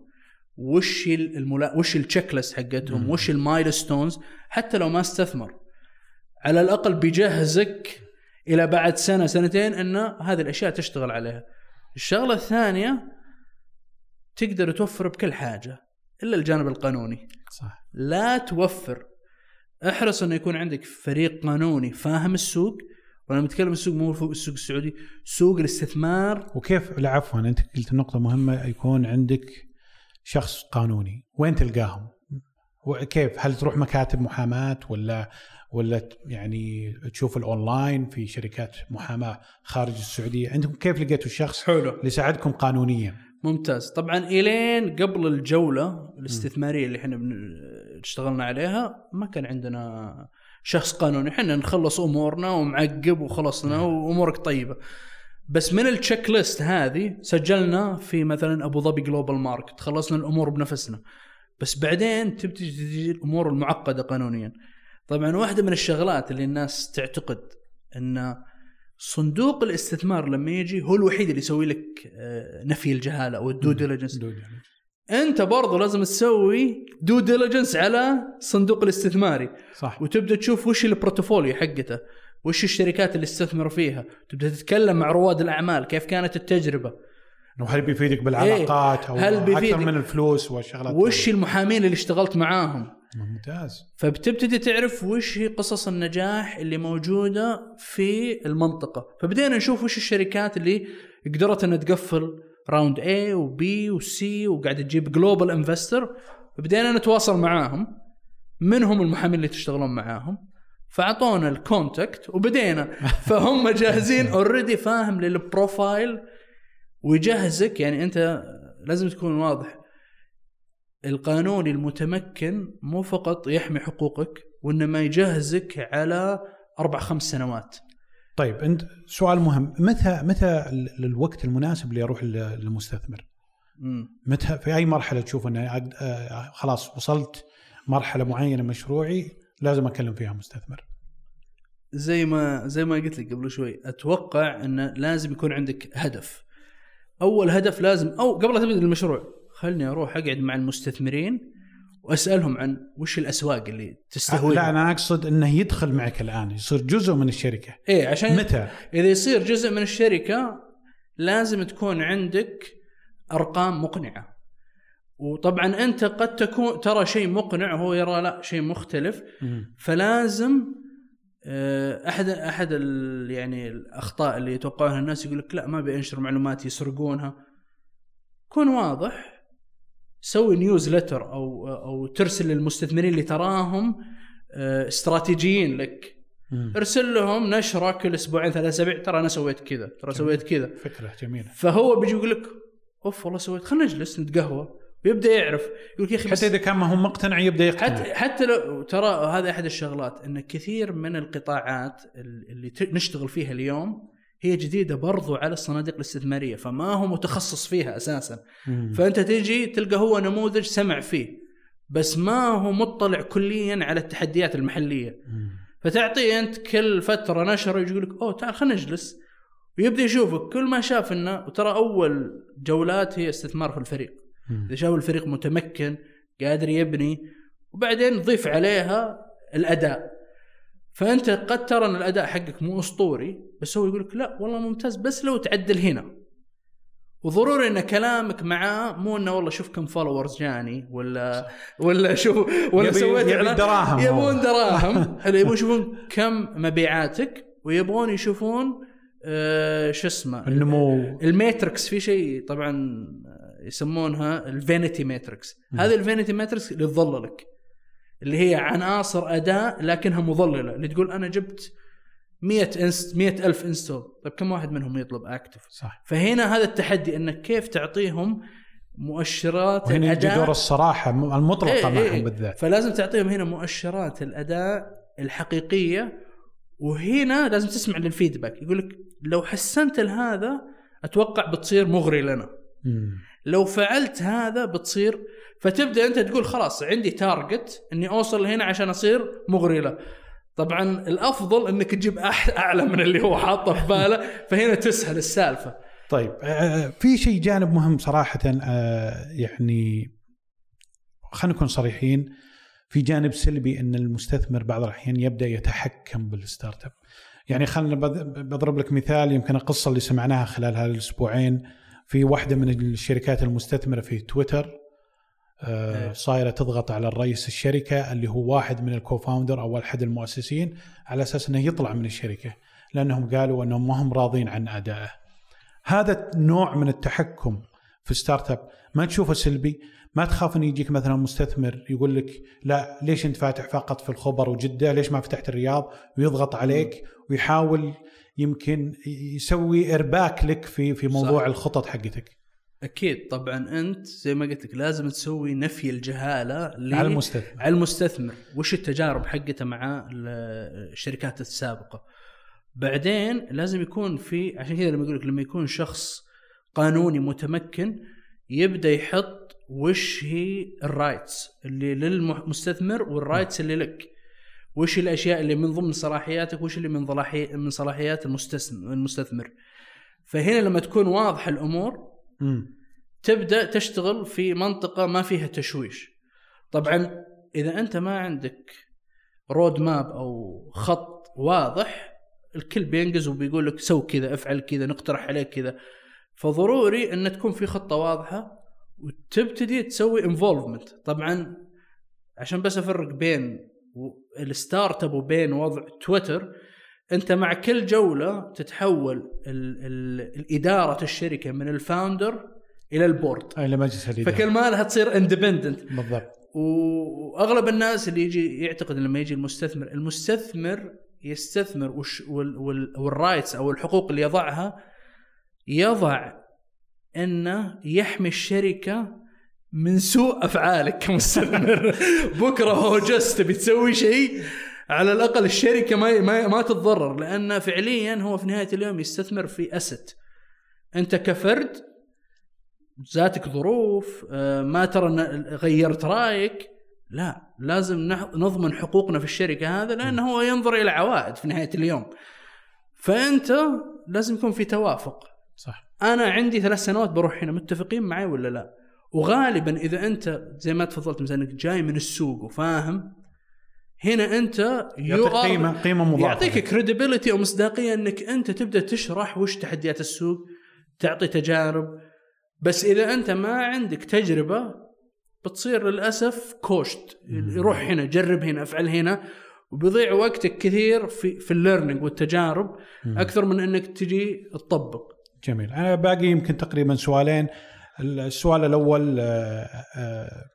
وش الملا... وش ال checklist حقتهم. وش ال milestones حتى لو ما استثمر. على الأقل بيجهزك إلى بعد سنة سنتين أن هذه الأشياء تشتغل عليها. الشغلة الثانية تقدر توفر بكل حاجة إلا الجانب القانوني. صح. لا توفر. احرص إنه يكون عندك فريق قانوني فاهم السوق. وأنا متكلم السوق مو السوق السعودي سوق الاستثمار. وكيف لا عفوا أنت قلت نقطة مهمة يكون عندك شخص قانوني وين تلقاهم؟ وكيف هل تروح مكاتب محاماة ولا ولا يعني تشوف الأونلاين في شركات محاماة خارج السعودية؟ أنتم كيف لقيتوا الشخص حلو. اللي يساعدكم قانونيا؟ ممتاز. طبعا الين قبل الجولة الاستثمارية اللي إحنا اشتغلنا عليها ما كان عندنا شخص قانوني. إحنا نخلص أمورنا ومعقب وخلصنا وأمورك طيبة. بس من ال checklist هذه سجلنا في مثلا أبو ظبي Global Market خلصنا الأمور بنفسنا. بس بعدين تبتدي تجي الأمور المعقدة قانونيا. طبعا واحدة من الشغلات اللي الناس تعتقد إن صندوق الاستثمار لما يجي هو الوحيد اللي يسوي لك آه، نفي الجهالة أو ال due diligence. أنت برضو لازم تسوي due diligence على صندوق الاستثماري. صح. وتبدأ تشوف وش ال portfolio حقته. وش الشركات اللي استثمروا فيها؟ تبدأ تتكلم مع رواد الأعمال كيف كانت التجربة؟ وهل بيفيدك بالعلاقات أو إيه. هل أكثر بيفيدك؟ من الفلوس والشغلات وش المحامين اللي اشتغلت معاهم؟ ممتاز. فبتبتدي تعرف وش هي قصص النجاح اللي موجودة في المنطقة. فبدينا نشوف وش الشركات اللي قدرت إنها تقفل round A و B و C وقاعد تجيب global investor بدينا نتواصل معاهم. من هم المحامين اللي تشتغلون معاهم. فأعطونا ال contact وبدينا. (laughs) فهم جاهزين already فاهم لل profile ويجهزك يعني أنت لازم تكون واضح. القانوني المتمكن مو فقط يحمي حقوقك وإنما يجهزك على أربع خمس سنوات. طيب انت سؤال مهم. متى متى ال- الوقت المناسب اللي أروح لل- للمستثمر؟ متى في أي مرحلة تشوف ان أقد- آه، خلاص وصلت مرحلة معينة مشروعي لازم أكلم فيها مستثمر. زي ما زي ما قلت لك قبل شوي أتوقع انه لازم يكون عندك هدف. أول هدف لازم أو قبل لا تبدأ المشروع خلني أروح أقعد مع المستثمرين وأسألهم عن وش الأسواق اللي تستهوي لا أنا أقصد إنه يدخل معك الآن يصير جزء من الشركة. إيه عشان متى؟ إذا يصير جزء من الشركة لازم تكون عندك أرقام مقنعة. وطبعا أنت قد تكون ترى شيء مقنع وهو يرى لا شيء مختلف. فلازم آه، أحد أحد يعني الأخطاء اللي يتوقعها الناس يقول لك لا ما أبي أنشر معلومات يسرقونها. كن واضح سوي نيوزلتر أو أو ترسل للمستثمرين اللي تراهم آه، استراتيجيين لك. ارسل لهم نشرة كل أسبوعين ثلاث اسابيع ترى أنا سويت كذا ترى سويت كذا. فكرة جميلة. فهو بيجي يقول لك أوف والله سويت. خلينا نجلس نتقهوى. ويبدا يعرف يقول يا أخي حتى إذا كان ما هو مقتنع يبدأ يقتنع حتى حتى لو ترى هذا أحد الشغلات إن كثير من القطاعات اللي نشتغل فيها اليوم هي جديدة برضو على الصناديق الاستثمارية فما هو متخصص فيها أساسا مم. فأنت تجي تلقى هو نموذج سمع فيه بس ما هو مطلع كليا على التحديات المحلية مم. فتعطيه أنت كل فترة نشرة يجي يقول لك أوه تعال خلينا نجلس ويبدأ يشوفك كل ما شاف انه وترى أول جولات هي استثمار في الفريق. إذا شاف الفريق متمكن قادر يبني وبعدين ضيف عليها الأداء. فأنت قد ترى أن الأداء حقك مو أسطوري بس هو يقول لك لا والله ممتاز بس لو تعدل هنا. وضروري إن كلامك معاه مو إنه والله شوف كم followers جاني ولا ولا شوف ولا يبي- sweet يبي. دراهم. يبون دراهم. (laughs) يبون يشوفون كم مبيعاتك ويبون يشوفون آه شو اسمه النمو. ال matrix في شيء طبعا يسمونها ال vanity matrix هذه ال vanity matrix اللي تضللك اللي هي عناصر أداء لكنها مضللة. اللي تقول أنا جبت 100 inst 100 ألف install طيب كم واحد منهم يطلب active صح. فهنا هذا التحدي انك كيف تعطيهم مؤشرات وهنا الأداء؟ دور الصراحة المطلقه إيه معهم إيه بالذات. فلازم تعطيهم هنا مؤشرات الأداء الحقيقية وهنا لازم تسمع لل feedback يقول لك لو حسنت لهذا أتوقع بتصير مغري لنا. مم. لو فعلت هذا بتصير فتبدأ أنت تقول خلاص عندي target إني أوصل هنا عشان أصير مغري له طبعا الأفضل إنك تجيب أعلى من اللي هو حاطه في باله فهنا تسهل السالفة. طيب آه، في شيء جانب مهم صراحة آه، يعني خلينا نكون صريحين. في جانب سلبي إن المستثمر بعض الأحيان يبدأ يتحكم بالستارت أب. يعني خلينا بض- بضرب لك مثال يمكن القصة اللي سمعناها خلال هذه الأسبوعين. في واحدة من الشركات المستثمرة في تويتر آه، إيه. صايرة تضغط على الرئيس الشركة اللي هو واحد من ال co-founder أو احد المؤسسين على أساس إنه يطلع من الشركة لأنهم قالوا إنهم ما هم راضين عن أدائه. هذا نوع من التحكم في startup. ما تشوفه سلبي؟ ما تخاف إن يجيك مثلا مستثمر يقول لك لا ليش أنت فاتح فقط في الخبر وجدة؟ ليش ما فتحت الرياض؟ ويضغط عليك ويحاول يمكن يسوي ارباك لك في في موضوع صح. الخطط حقتك. أكيد. طبعا أنت زي ما قلت لك لازم تسوي نفي الجهالة على المستثمر. على المستثمر. وش التجارب حقته مع الشركات السابقة. بعدين لازم يكون في عشان كذا لما أقول لك لما يكون شخص قانوني متمكن يبدأ يحط وش هي ال rights اللي للمستثمر وال rights اللي لك. وش الأشياء اللي من ضمن صلاحياتك وش اللي من صلاحي من صلاحيات المستثمر. فهنا لما تكون واضحه الأمور تبدأ تشتغل في منطقة ما فيها تشويش. طبعا إذا أنت ما عندك road map أو خط واضح الكل بينقز وبيقول لك سو كذا افعل كذا نقترح عليك كذا. فضروري إن تكون في خطة واضحة وتبتدي تسوي involvement طبعا عشان بس أفرق بين ال startup وبين وضع تويتر انت مع كل جولة تتحول ال ال الإدارة الشركة من ال founder إلى ال board. إلى مجلس الإدارة. فكل مالها تصير independent بالضبط. وأغلب الناس اللي يجي يعتقد لما يجي المستثمر المستثمر يستثمر وش وال rights أو الحقوق اللي يضعها يضع إنه يحمي الشركة من سوء أفعالك كمستثمر. (laughs) بكرة هو just تبي تسوي شيء على الأقل الشركة ما ما, ما تتضرر لأن فعليا هو في نهاية اليوم يستثمر في اسد أنت كفرد ذاتك ظروف آه، ما ترى غيرت رأيك لا لازم نضمن حقوقنا في الشركة هذا لأنه هو ينظر إلى عوائد في نهاية اليوم. فأنت لازم يكون في توافق. صح. أنا عندي ثلاث سنوات بروح هنا متفقين معي ولا لا؟ وغالبا إذا أنت زي ما تفضلت مثلا إنك جاي من السوق وفاهم هنا أنت يعطيك قيمه قيمة مضافه يعطيك credibility أو مصداقية إنك أنت تبدأ تشرح وش تحديات السوق تعطي تجارب. بس إذا أنت ما عندك تجربة بتصير للأسف coach ت روح هنا جرب هنا افعل هنا. وبيضيع وقتك كثير في في ال learning والتجارب أكثر من إنك تجي تطبق. جميل. أنا باقي يمكن تقريبا سؤالين. السؤال الأول آه، آه،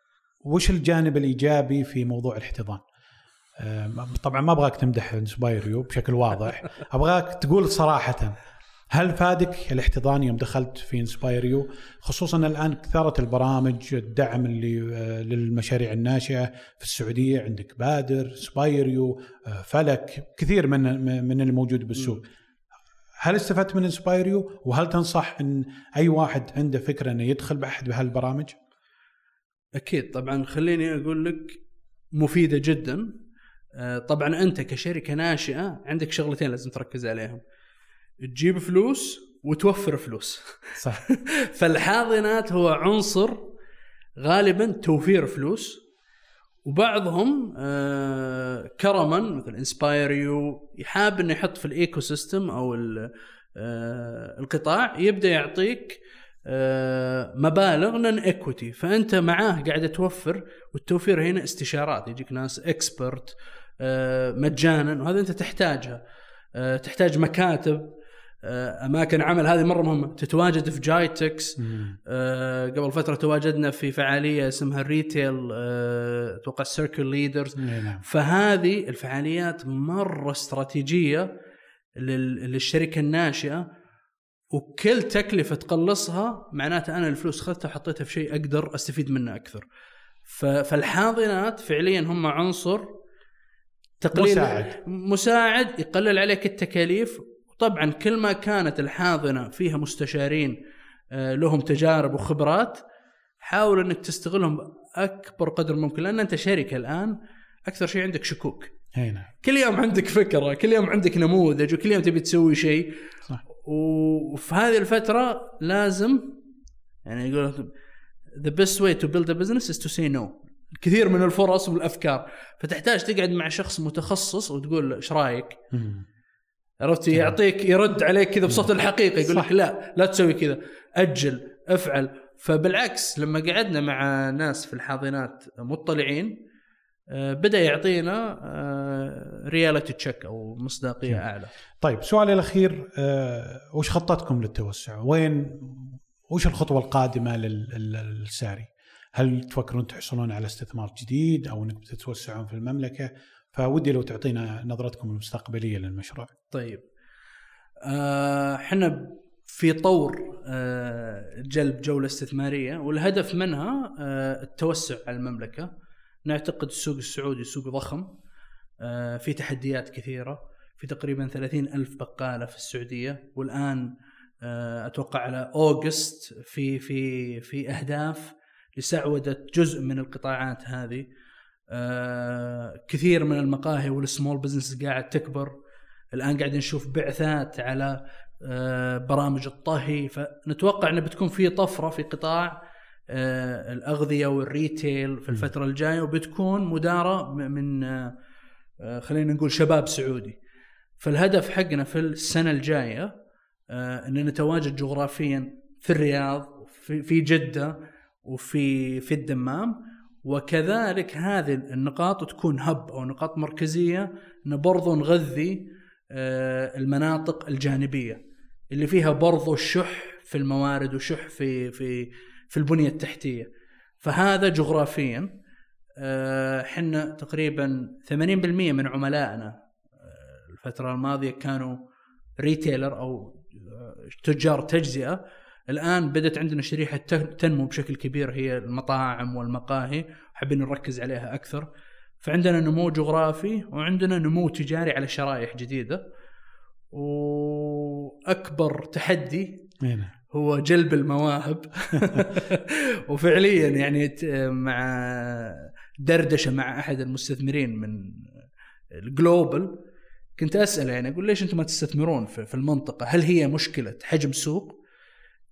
وش الجانب الإيجابي في موضوع الاحتضان؟ آه، طبعا ما أبغاك تمدح inspireU بشكل واضح. (laughs) أبغاك تقول صراحة هل فادك الاحتضان يوم دخلت في inspireU خصوصا الآن كثرت البرامج الدعم اللي للمشاريع الناشئة في السعودية عندك بادر inspireU فلك كثير من من الموجود بالسوق. هل استفدت من inspireU وهل تنصح إن أي واحد عنده فكرة إنه يدخل بأحد بهالبرامج؟ أكيد. طبعا خليني أقول لك مفيدة جدا. آه، طبعا أنت كشركة ناشئة عندك شغلتين لازم تركز عليهم. تجيب فلوس وتوفر فلوس. صح. (laughs) فالحاضنات هو عنصر غالبا توفير فلوس وبعضهم آه كرما مثل inspireU يحاب إنه يحط في ال ecosystem أو آه القطاع يبدأ يعطيك آه مبالغ non equity فأنت معاه قاعد توفر والتوفير هنا استشارات. يجيك ناس expert مجانا وهذا أنت تحتاجها. تحتاج مكاتب. أماكن عمل. هذه مرة مهمة. تتواجد في جايتكس. آه قبل فترة تواجدنا في فعالية اسمها ال retail آه، أتوقع circle leaders نعم. فهذه الفعاليات مرة استراتيجية للشركة الناشئة وكل تكلفة تقلصها معناته أنا الفلوس اخذتها وحطيتها في شيء أقدر أستفيد منه أكثر. فالحاضنات فعليا هم عنصر تقليل مساعد. مساعد يقلل عليك التكاليف طبعا كل ما كانت الحاضنة فيها مستشارين آه، لهم تجارب وخبرات حاول إنك تستغلهم اكبر قدر ممكن لأن أنت شركة الآن أكثر شيء عندك شكوك. نعم. كل يوم عندك فكرة كل يوم عندك نموذج وكل يوم تبي تسوي شيء. صح. وفي هذه الفترة لازم يعني يقول the best way to build a business is to say no. كثير من الفرص والأفكار. فتحتاج تقعد مع شخص متخصص وتقول إيش رأيك؟ عرفت يعطيك يرد عليك كذا بصوت الحقيقة يقول لك لا لا تسوي كذا أجل أفعل فبالعكس لما قعدنا مع ناس في الحاضنات مطلعين آه، بدأ يعطينا reality check أو مصداقية جميل. أعلى طيب سؤالي الأخير آه، وش خطتكم للتوسع؟ وين وش الخطوة القادمة لل- لل- للساري؟ هل تفكرون تحصلون على استثمار جديد أو انكم تتوسعون في المملكة؟ فودي لو تعطينا نظرتكم المستقبلية للمشروع. طيب. آه، إحنا في طور آه، جلب جولة استثمارية والهدف منها آه، التوسع على المملكة. نعتقد السوق السعودي سوق ضخم آه، في تحديات كثيرة في تقريبا 30 ألف بقالة في السعودية. والآن آه، أتوقع على أوغست في في في أهداف لسعودة جزء من القطاعات هذه. آه، كثير من المقاهي والسمول بزنس قاعد تكبر. الآن قاعد نشوف بعثات على آه، برامج الطهي. فنتوقع إنه بتكون في طفرة في قطاع آه، الأغذية والريتيل في الفترة الجاية وبتكون مدارة من خلينا نقول شباب سعودي. فالهدف حقنا في السنة الجاية ان نتواجد جغرافيا في الرياض في في جدة وفي في الدمام. وكذلك هذه النقاط تكون هب أو نقاط مركزية ان برضو نغذي آه، المناطق الجانبية اللي فيها برضو الشح في الموارد وشح في في في البنية التحتية. فهذا جغرافيا آه، إحنا تقريبا 80% من عملائنا آه، الفترة الماضية كانوا ريتيلر أو آه، تجار تجزئة. الآن بدأت عندنا شريحة تن- تنمو بشكل كبير هي المطاعم والمقاهي. حابين نركز عليها أكثر. فعندنا نمو جغرافي وعندنا نمو تجاري على شرائح جديدة. وأكبر تحدي هنا هو جلب المواهب. (laughs) وفعليا يعني مع دردشة مع أحد المستثمرين من الجلوبال كنت اساله يعني أقول ليش أنتم ما تستثمرون في في المنطقة؟ هل هي مشكلة حجم سوق؟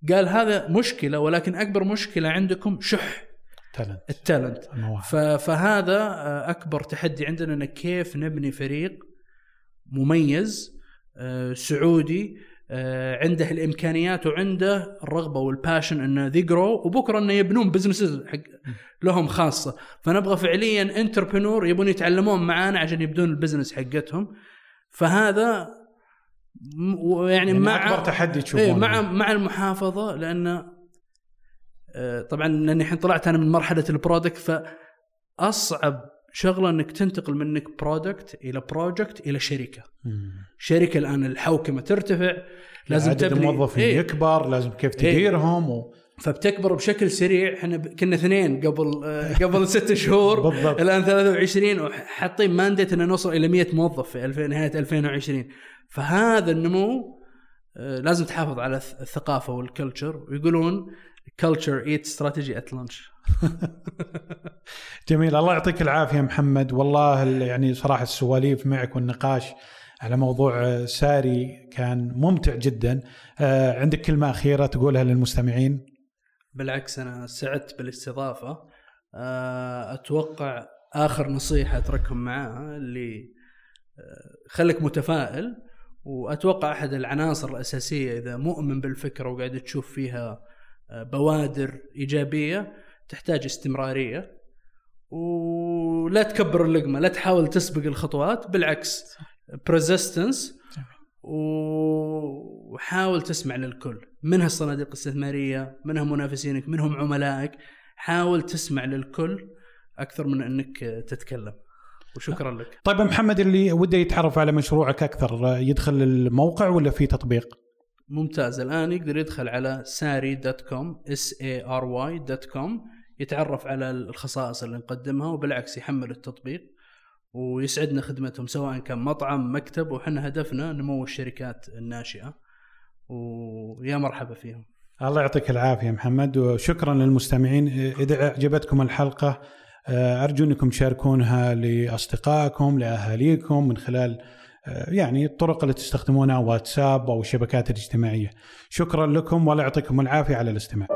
قال هذا مشكلة ولكن أكبر مشكلة عندكم شح. talent ال talent. فهذا آه، أكبر تحدي عندنا إن كيف نبني فريق مميز آه، سعودي آه، عنده الإمكانيات وعنده الرغبة وال passion إنه ي grow وبكرة إنه يبنون businesses حق لهم خاصة. فنبغى فعليا entrepreneur يبون يتعلمون معانا عشان يبدون ال business حقتهم. فهذا يعني, يعني مع أكبر تحدي إيه تشوفونه مع مع المحافظة لأن آه، طبعا لأني الحين طلعت أنا من مرحلة ال product فأصعب شغلة إنك تنتقل منك product إلى project إلى شركة مم. شركة الآن الحوكمة ترتفع لازم عدد تبني الموظفين إيه يكبر لازم كيف إيه. تديرهم و... فبتكبر بشكل سريع. إحنا كنا اثنين قبل آه، قبل (laughs) ست شهور. بالضبط. الآن 23 وحاطين mandate ان نوصل إلى 100 موظف في 2000 نهاية 2020 فهذا النمو آه، لازم تحافظ على الث- الثقافة وال culture ويقولون culture eats strategy at lunch جميل. الله يعطيك العافية محمد. والله ال- يعني صراحة السواليف معك والنقاش على موضوع آه، ساري كان ممتع جدا. عندك كلمة أخيرة تقولها للمستمعين؟ بالعكس أنا سعدت بالاستضافة. آه، أتوقع آخر نصيحة أتركهم معاها اللي آه، خليك متفائل وأتوقع أحد العناصر الأساسية إذا مؤمن بالفكرة وقاعد تشوف فيها آه، بوادر إيجابية تحتاج استمرارية. ولا تكبر اللقمة لا تحاول تسبق الخطوات بالعكس بريزيستنس وحاول تسمع للكل. منها الصناديق الاستثمارية؟ منها منافسينك؟ منهم عملائك؟ حاول تسمع للكل أكثر من إنك تتكلم. وشكرا لك. طيب محمد اللي وده يتعرف على مشروعك أكثر يدخل الموقع ولا في تطبيق؟ ممتاز. الآن يقدر يدخل على ساري dot com S A R Y dot com يتعرف على الخصائص اللي نقدمها وبالعكس يحمل التطبيق ويسعدنا خدمتهم سواء كان مطعم مكتب وحنا هدفنا نمو الشركات الناشئة. ويا مرحبا فيهم الله يعطيك العافية محمد وشكرا للمستمعين إذا أعجبتكم الحلقة آه، أرجو أنكم تشاركونها لأصدقائكم لأهاليكم من خلال آه، يعني الطرق اللي تستخدمونها واتساب أو الشبكات الاجتماعية. شكرا لكم والله يعطيكم العافية على الاستماع.